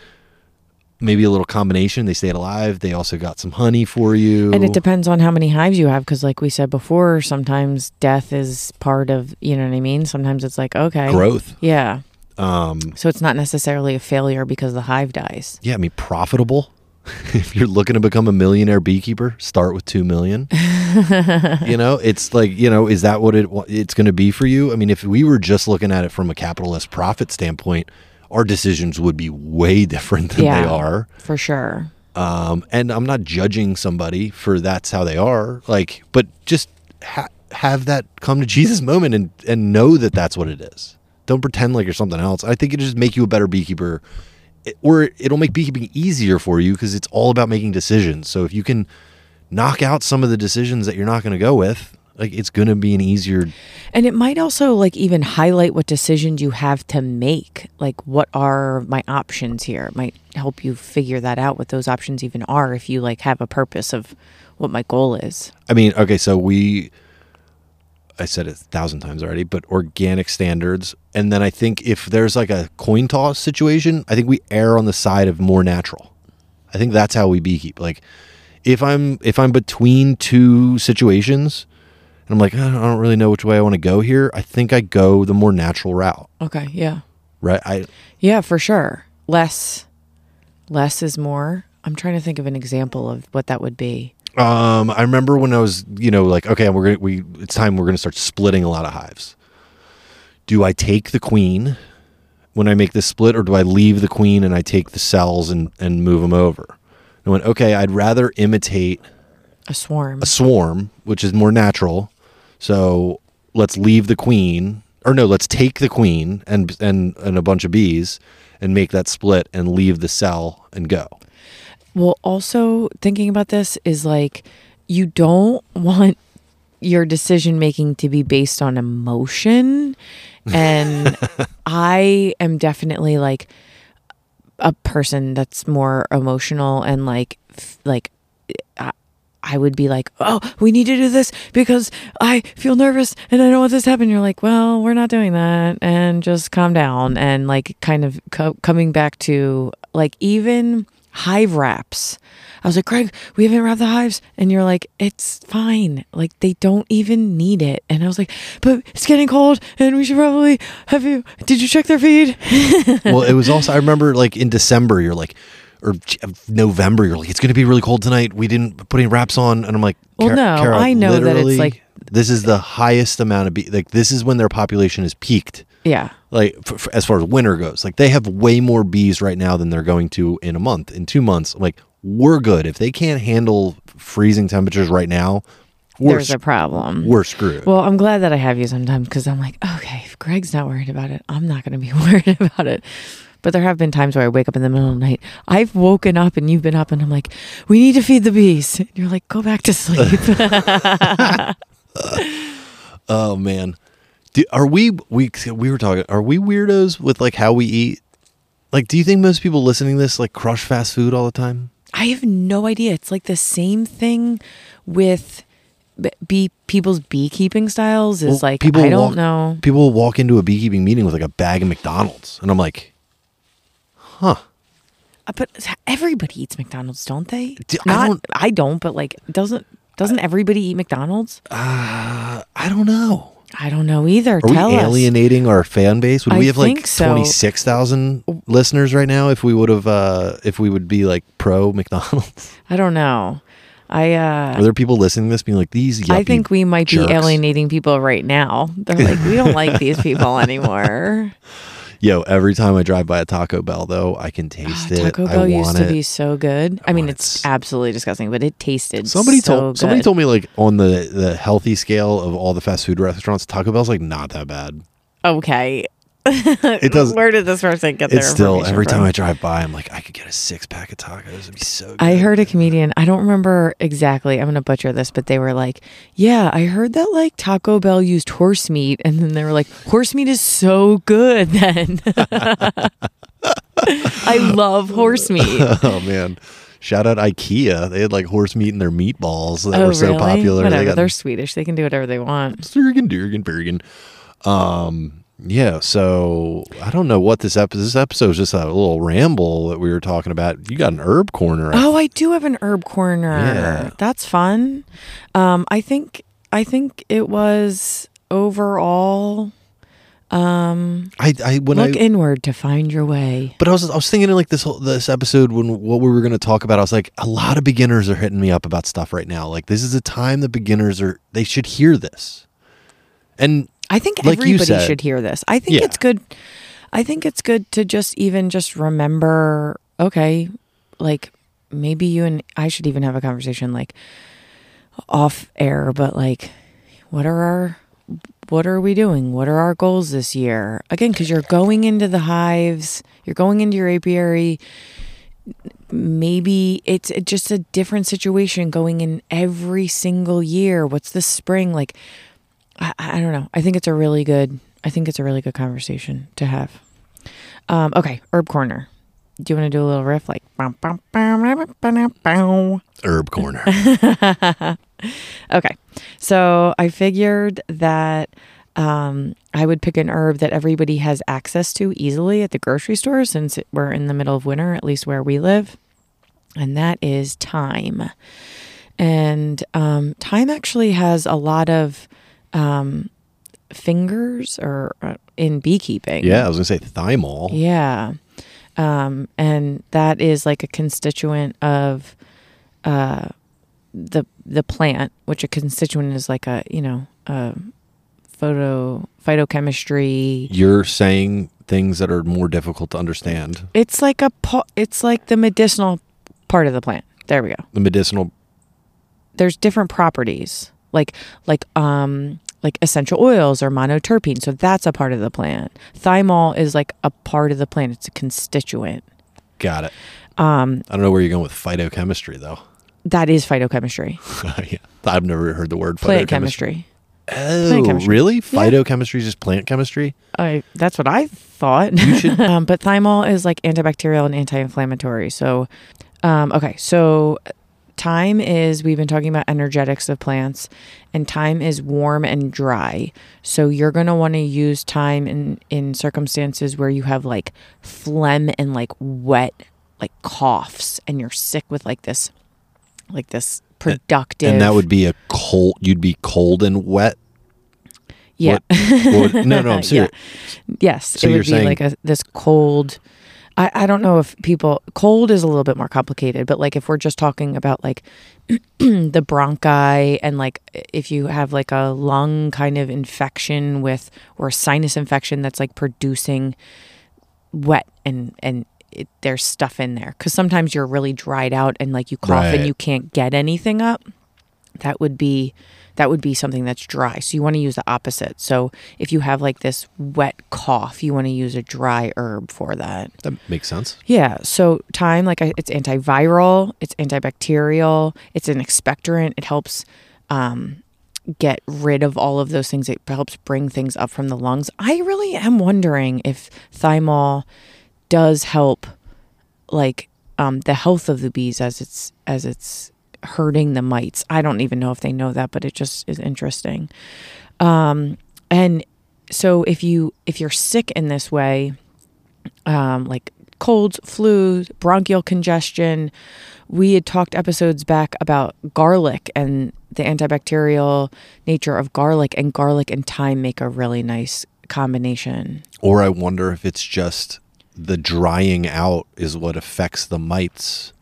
A: maybe a little combination. They stayed alive. They also got some honey for you.
B: And it depends on how many hives you have, because like we said before, sometimes death is part of you know what I mean. Sometimes it's like okay,
A: growth.
B: Yeah.
A: Um,
B: So it's not necessarily a failure because the hive dies.
A: yeah, I mean profitable. [LAUGHS] if you're looking to become a millionaire beekeeper, start with two million. [LAUGHS] you know, it's like you know, is that what it it's going to be for you? I mean, if we were just looking at it from a capitalist profit standpoint, our decisions would be way [LAUGHS] different than
B: Yeah.
A: they are.
B: For sure.
A: Um, and I'm not judging somebody for that's how they are. Like, but just ha- have that come to Jesus moment and and know that that's what it is. Don't pretend like you're something else. I think it just make you a better beekeeper, it, or it'll make beekeeping easier for you because it's all about making decisions. So if you can knock out some of the decisions that you're not going to go with, like it's going to be an easier.
B: And it might also like even highlight what decisions you have to make. Like what are my options here? It might help you figure that out what those options even are if you like have a purpose of what my goal is.
A: I mean, okay, so we. I said it a thousand times already, but organic standards. And then I think if there's like a coin toss situation, I think we err on the side of more natural. I think that's how we beekeep. Like if I'm if I'm between two situations and I'm like, "Uh, I don't really know which way I want to go here, I think I go the more natural route.
B: Okay, yeah.
A: Right? I
B: Yeah, for sure. Less less is more. I'm trying to think of an example of what that would be.
A: Um, I remember when I was, you know, like, okay, we're gonna, we, it's time we're gonna start splitting a lot of hives. Do I take the queen when I make this split, or do I leave the queen and I take the cells and and move them over? And I went, okay, I'd rather imitate
B: A swarm.
A: a swarm, which is more natural. So let's leave the queen, or no, let's take the queen and and and a bunch of bees and make that split and leave the cell and go.
B: Well, also thinking about this is like you don't [LAUGHS] want your decision making to be based on emotion. And [LAUGHS] I am definitely like a person that's more emotional and like like I, I would be like, "Oh, we need to do this because I feel nervous and I don't want this to happen." You're like, "Well, we're not doing that," and just calm down and like kind of co- coming back to like even hive wraps. I was like, Craig, we haven't wrapped the hives. And you're like, it's fine. Like, they don't even need it. And I was like, but it's getting cold and we should probably have you. Did you check their feed? [LAUGHS]
A: well, it was also I remember like in December you're like or uh, November you're like it's going to be really cold tonight. We didn't put any wraps on and I'm like
B: Well, no, I know that it's like-
A: this is the highest amount of bee like this is when their population is peaked.
B: yeah.
A: Like f- f- as far as winter goes. Like they have way more bees right now than they're going to in a month, in 2 months. Like we're good. If they can't handle freezing temperatures right now,
B: There's a problem.
A: we're screwed.
B: Well, I'm glad that I have you sometimes because I'm like, okay, if Greg's not worried about it, I'm not going to be [LAUGHS] worried about it. But there have been times where I wake up in the middle of the night. I've woken up and you've been up, and I'm like, we need to feed the bees. And you're like, go back to [LAUGHS] sleep. [LAUGHS] [LAUGHS]
A: Oh man, do, are we we we were talking? Are we weirdos with like how we eat? Like, do you think most people listening to this like crush fast food all the time?
B: I have no idea. It's like the same thing with b- bee people's beekeeping styles. Is
A: Well,
B: like I don't
A: walk,
B: know.
A: People walk into a beekeeping meeting with like a bag of McDonald's, and I'm like, huh?
B: Uh, But everybody eats McDonald's, don't they?
A: D- I
B: Not,
A: don't-
B: I don't. But like, doesn't doesn't everybody eat McDonald's?
A: Uh, I don't know.
B: I don't know either.
A: Are
B: Tell
A: we
B: us.
A: alienating our fan base? Would
B: I
A: we have like
B: think so.
A: twenty six thousand listeners right now if we would have uh if we would be like pro McDonald's? [LAUGHS]
B: I don't know. I uh
A: Are there people listening to this being like these?
B: I think we might
A: jerks.
B: be alienating people right now. They're like, we don't like these people anymore. [LAUGHS]
A: Yo, every time I drive by a Taco Bell, though, I can ah, taste it.
B: Taco
A: I
B: Bell
A: want
B: used to
A: it.
B: be so good. I, mean,
A: want
B: it's absolutely disgusting, but it tasted
A: Somebody
B: so
A: told somebody told me like on the the healthy scale of all the fast food restaurants, Taco Bell's like not that bad.
B: Okay.
A: It [LAUGHS] does.
B: Where did this person get their
A: It's still every
B: from?
A: time I drive by, I'm like, I could get a six pack of tacos. It'd be so. good.
B: I heard a comedian, I don't remember exactly, I'm going to butcher this, but they were like, Yeah, I heard that like Taco Bell used horse meat. And then they were like, Horse meat is so good then. [LAUGHS] I love horse meat. [LAUGHS]
A: oh man, shout out IKEA. They had like horse meat in their meatballs that
B: oh,
A: were so
B: really?
A: popular.
B: Whatever.
A: They got
B: They're Swedish. They can do whatever they want.
A: Sturgen, Durgen, Bergen. Um, Yeah, so I don't know what this episode. This episode is just a little ramble that we were talking about. You got an herb corner.
B: Oh, I do have an herb corner.
A: Yeah.
B: That's fun. Um, I think I think it was overall um
A: I, I when
B: look
A: I
B: inward to find your way.
A: But I was I was thinking in like this whole this episode when what we were going to talk about. I was like, a lot of beginners are hitting me up about stuff right now. Like this is a time that beginners are they should hear this. And
B: I think
A: Like
B: everybody should hear this. I think
A: Yeah.
B: it's good. I think it's good to just even just remember. Okay, like maybe you and I should even have a conversation like off air, but like, what are our what are we doing? What are our goals this year? Again, because you're going into the hives, you're going into your apiary. Maybe it's just a different situation going in every single year. What's the spring like? I, I don't know. I think it's a really good. I think it's a really good conversation to have. Um, okay, herb corner. Do you want to do a little riff like?
A: herb corner. [LAUGHS]
B: Okay, so I figured that um, I would pick an herb that everybody has access to easily at the grocery store since we're in the middle of winter, at least where we live, and that is thyme. And um, thyme actually has a lot of um, fingers or uh, in beekeeping.
A: yeah, I was gonna say thymol.
B: Yeah. Um, and that is like a constituent of uh, the the plant, which a constituent is like a you know a photo phytochemistry.
A: You're saying things that are more difficult to understand.
B: It's like a po- it's like the medicinal part of the plant. There we go.
A: The medicinal.
B: There's different properties like like um like essential oils or monoterpene. So that's a part of the plant. Thymol is like a part of the plant. It's a constituent.
A: Got it.
B: Um,
A: I don't know where you're going with phytochemistry though.
B: that is phytochemistry. [LAUGHS]
A: yeah, I've never heard the word
B: plant
A: phytochemistry.
B: chemistry.
A: Oh,
B: Plant chemistry.
A: really?
B: Yeah.
A: Phytochemistry is just plant chemistry?
B: I that's what I thought. [LAUGHS] um, but thymol is like antibacterial and anti-inflammatory. So, um, okay, so thyme is we've been talking about energetics of plants, and thyme is warm and dry. So you're gonna want to use thyme in in circumstances where you have like phlegm and like wet like coughs, and you're sick with like this like this productive.
A: And that would be a cold. You'd be cold and wet.
B: yeah.
A: What- what- no, no, I'm [LAUGHS] serious.
B: Yes,
A: So
B: it
A: you're
B: would be
A: saying-
B: like a this cold. I, I don't know if people cold is a little bit more complicated, but like if we're just talking about like [CLEARS THROAT] the bronchi and like if you have like a lung kind of infection with or a sinus infection that's like producing wet and and it, there's stuff in there because sometimes you're really dried out and like you cough
A: Right.
B: and you can't get anything up that would be that would be something that's dry. So you want to use the opposite. So if you have like this wet cough you want to use a dry herb for that.
A: That makes sense.
B: yeah. So thyme like I, it's antiviral it's antibacterial it's an expectorant. It helps um, get rid of all of those things. It helps bring things up from the lungs. I really am wondering if thymol does help like um, the health of the bees as it's as it's hurting the mites. I don't even know if they know that, but it just is interesting. Um, and so if you if you're sick in this way, um, like colds, flu, bronchial congestion, we had talked episodes back about garlic and the antibacterial nature of garlic, and garlic and thyme make a really nice combination.
A: Or I wonder if it's just the drying out is what affects the mites.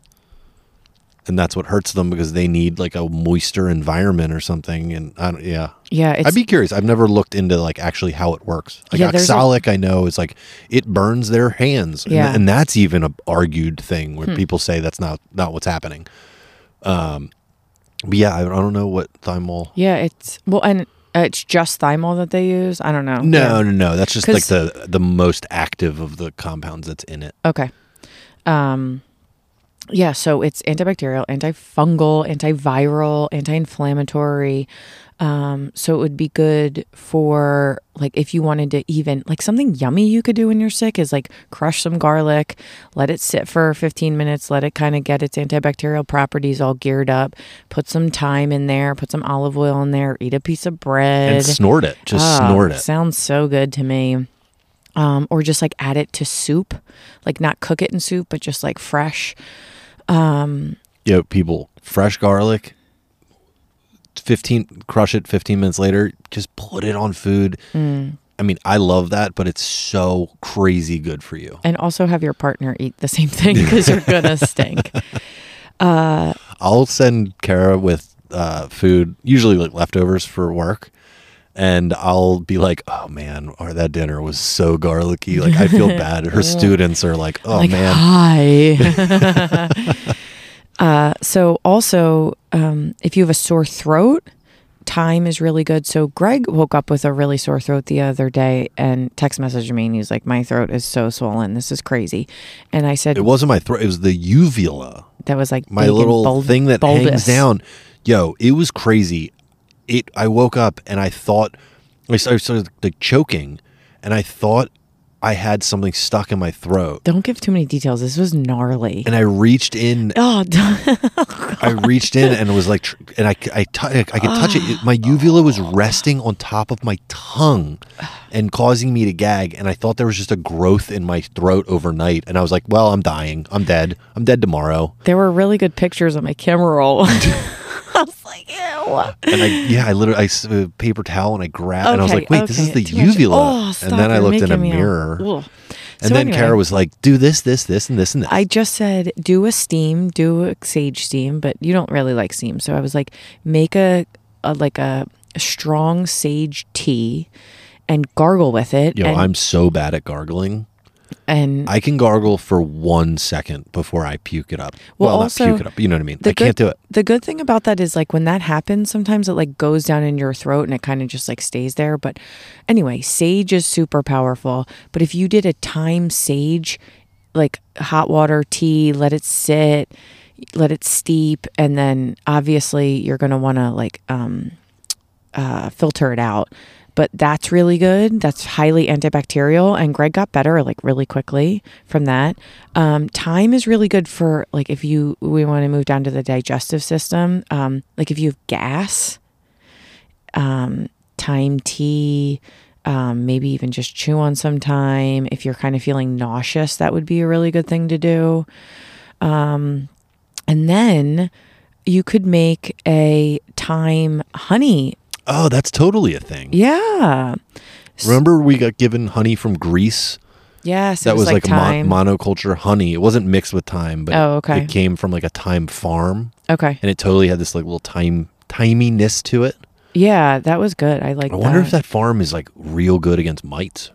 A: And that's what hurts them because they need like a moister environment or something. And I don't, yeah,
B: Yeah, it's
A: I'd be curious. I've never looked into like actually how it works. Like
B: Yeah,
A: oxalic, I know is like it burns their hands, and,
B: Yeah.
A: and that's even a argued thing where
B: Hmm.
A: people say that's not not what's happening. Um, but yeah, I, I don't know what thymol.
B: yeah, it's well, and uh, it's just thymol that they use. I don't know.
A: No,
B: Yeah.
A: no, no. That's just like the the most active of the compounds that's in it.
B: Okay. Um yeah, so it's antibacterial, antifungal, antiviral, anti-inflammatory. Um so it would be good for like if you wanted to even like something yummy you could do when you're sick is like crush some garlic, let it sit for 15 minutes, let it kind of get its antibacterial properties all geared up, put some thyme in there, put some olive oil in there, eat a piece of bread.
A: And snort it. Just
B: Ah,
A: snort it.
B: Sounds so good to me. Um, or just like add it to soup, like not cook it in soup, but just like fresh. Um,
A: Yo, people, fresh garlic, 15, crush it 15 minutes later, just put it on food.
B: mm.
A: I mean, I love that, but it's so crazy good for you.
B: And also have your partner eat the same thing [LAUGHS] because you're gonna stink. Uh,
A: I'll send Kara with uh, food, usually like leftovers for work. And I'll be like, oh man, or that dinner was so garlicky. Like, I feel [LAUGHS] bad. Her students are like, oh
B: like
A: man.
B: hi. [LAUGHS] [LAUGHS] uh, so also, um, if you have a sore throat, thyme is really good. So Greg woke up with a really sore throat the other day and text messaged me and he's like, "My throat is so swollen. This is crazy." And I said,
A: It wasn't my throat, it was the uvula.
B: "That was like
A: my little
B: bulb-
A: thing that hangs down. Yo, it was crazy. It. I woke up and I thought I started, like choking, and I thought I had something stuck in my throat.
B: Don't give too many details. This was gnarly.
A: And I reached in. [LAUGHS]
B: Oh, [LAUGHS] oh,
A: I reached in and it was like, and I, I, tou- I could touch it. it. My uvula was oh. resting on top of my tongue and causing me to gag. And I thought there was just a growth in my throat overnight. And I was like, well, I'm dying. I'm dead. I'm dead tomorrow.
B: there were really good pictures on my camera roll. [LAUGHS] [LAUGHS] I was like, ew.
A: And I, yeah, I literally, I a uh, paper towel and I grabbed, and I was like, wait, this is the uvula.
B: Oh,
A: and then I looked in a
B: making me all-
A: mirror. And
B: So
A: then
B: anyway,
A: Kara was like, do this, this, this, and this, and this.
B: I just said do a steam, do a sage steam, but you don't really like steam. So I was like, make a, a like a, strong sage tea and gargle with it.
A: Yo,
B: and,
A: I'm so bad at gargling.
B: And
A: I can gargle for one second before I puke it up.
B: Well,
A: Well,
B: also,
A: not puke it up. You know what I mean? I can't do it.
B: the good thing about that is like when that happens, sometimes it like goes down in your throat and it kind of just like stays there. But anyway, sage is super powerful. But if you did a thyme sage, like hot water tea, let it sit, let it steep, and then obviously you're gonna want to like um, uh, filter it out. But that's really good. That's highly antibacterial, and Greg got better like really quickly from that. Um, thyme is really good for like if you we want to move down to the digestive system. Um, like if you have gas, um, thyme tea, um, maybe even just chew on some thyme. If you're kind of feeling nauseous, that would be a really good thing to do. Um, and then you could make a thyme honey.
A: Oh, that's totally a thing.
B: Yeah.
A: Remember, we got given honey from Greece.
B: Yes.
A: That was, like, a mon- monoculture honey. It wasn't mixed with thyme, but
B: Oh, okay.
A: it came from like a thyme farm,
B: okay.
A: and it totally had this like little thyme timiness to it.
B: Yeah, that was good. I like
A: I wonder
B: that.
A: if that farm is like real good against mites.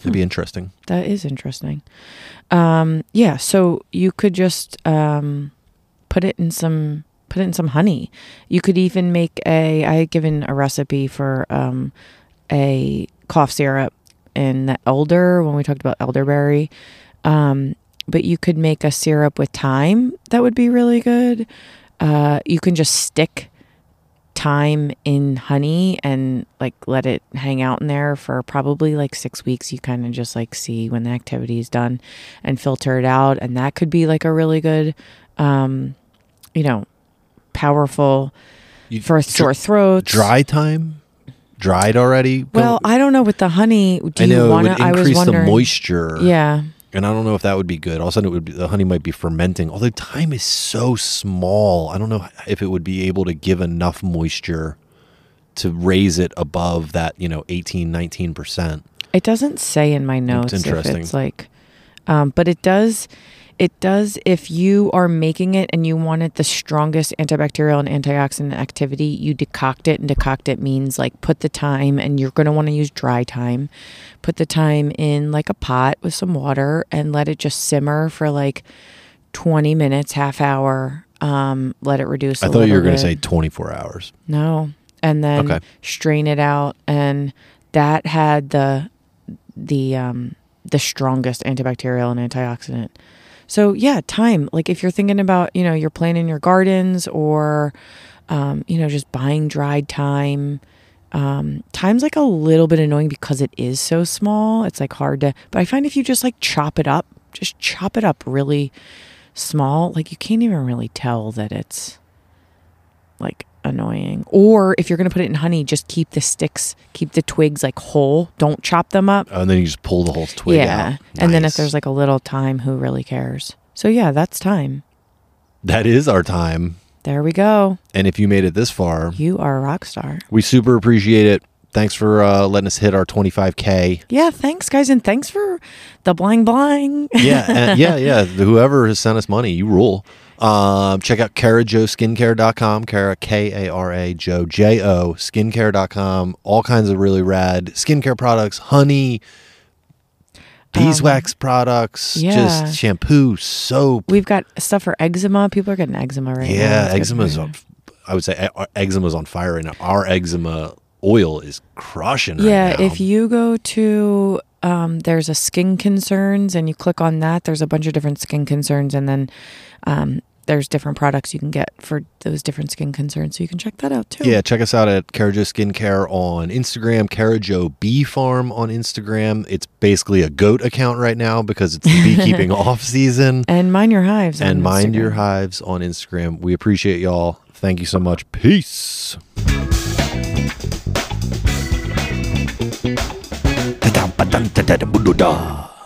A: It'd
B: Hmm.
A: be interesting.
B: That is interesting. Um, yeah, so you could just um, put it in some put in some honey. You could even make a. I had given a recipe for um, a cough syrup in the elder when we talked about elderberry. Um, but you could make a syrup with thyme that would be really good. Uh, you can just stick thyme in honey and like let it hang out in there for probably like six weeks. You kind of just like see when the activity is done and filter it out. And that could be like a really good, um, you know, powerful
A: You,
B: for sore throats.
A: dry thyme, dried already.
B: Well, I don't know with the honey. Do
A: I know
B: you want
A: it
B: to?
A: would
B: I was
A: increase the moisture.
B: Yeah.
A: and I don't know if that would be good. All of a sudden, it would be, the honey might be fermenting. Although thyme is so small, I don't know if it would be able to give enough moisture to raise it above that, you know, 18, 19 percent.
B: It doesn't say in my notes if
A: interesting.
B: it's like, um, but it does. It does if you are making it and you wanted the strongest antibacterial and antioxidant activity, you decoct it. And decoct it means like put the thyme, and you're going to want to use dry thyme. Put the thyme in like a pot with some water and let it just simmer for like 20 minutes, half hour. Um, let it reduce.
A: I thought you were
B: going to
A: say 24 hours.
B: no. And then
A: Okay.
B: strain it out and that had the the um the strongest antibacterial and antioxidant. So yeah, thyme. Like if you're thinking about, you know, you're planting your gardens or um, you know, just buying dried thyme. Um, thyme's like a little bit annoying because it is so small. It's like hard to but I find if you just like chop it up, just chop it up really small, like you can't even really tell that it's like annoying. Or if you're going to put it in honey, just keep the sticks, keep the twigs like whole. Don't chop them up.
A: and then you just pull the whole twig
B: yeah.
A: out.
B: And then if there's like a little thyme, who really cares? So yeah, that's thyme.
A: that is our time.
B: There we go.
A: And if you made it this far,
B: You are a rock star.
A: we super appreciate it. Thanks for uh, letting us hit our 25k.
B: Yeah, thanks guys, and thanks for the bling bling.
A: Yeah, and- yeah, [LAUGHS] yeah. Whoever has sent us money, you rule. Um, check out KaraJoSkinCare.com, Kara K A R A Jo J O Skincare.com. All kinds of really rad skincare products, honey, beeswax products,
B: Um, yeah.
A: just shampoo, soap.
B: We've got stuff for eczema. People are getting eczema right now.
A: yeah,
B: That's good
A: eczema's on. I would say e- eczema's on fire right now. Our eczema oil is crushing. right
B: Yeah,
A: now.
B: if you go to um, there's a skin concerns and you click on that, there's a bunch of different skin concerns, and then um, there's different products you can get for those different skin concerns. So you can check that out too.
A: Yeah, check us out at Kara Jo Skincare on Instagram, Kara Jo Bee Farm on Instagram. It's basically a goat account right now because it's the [LAUGHS] beekeeping off season.
B: And mind your hives. on
A: And mind your hives on Instagram. We appreciate y'all. Thank you so much. Peace. Da-da-ba-dun-da-da-da-bu-du-da.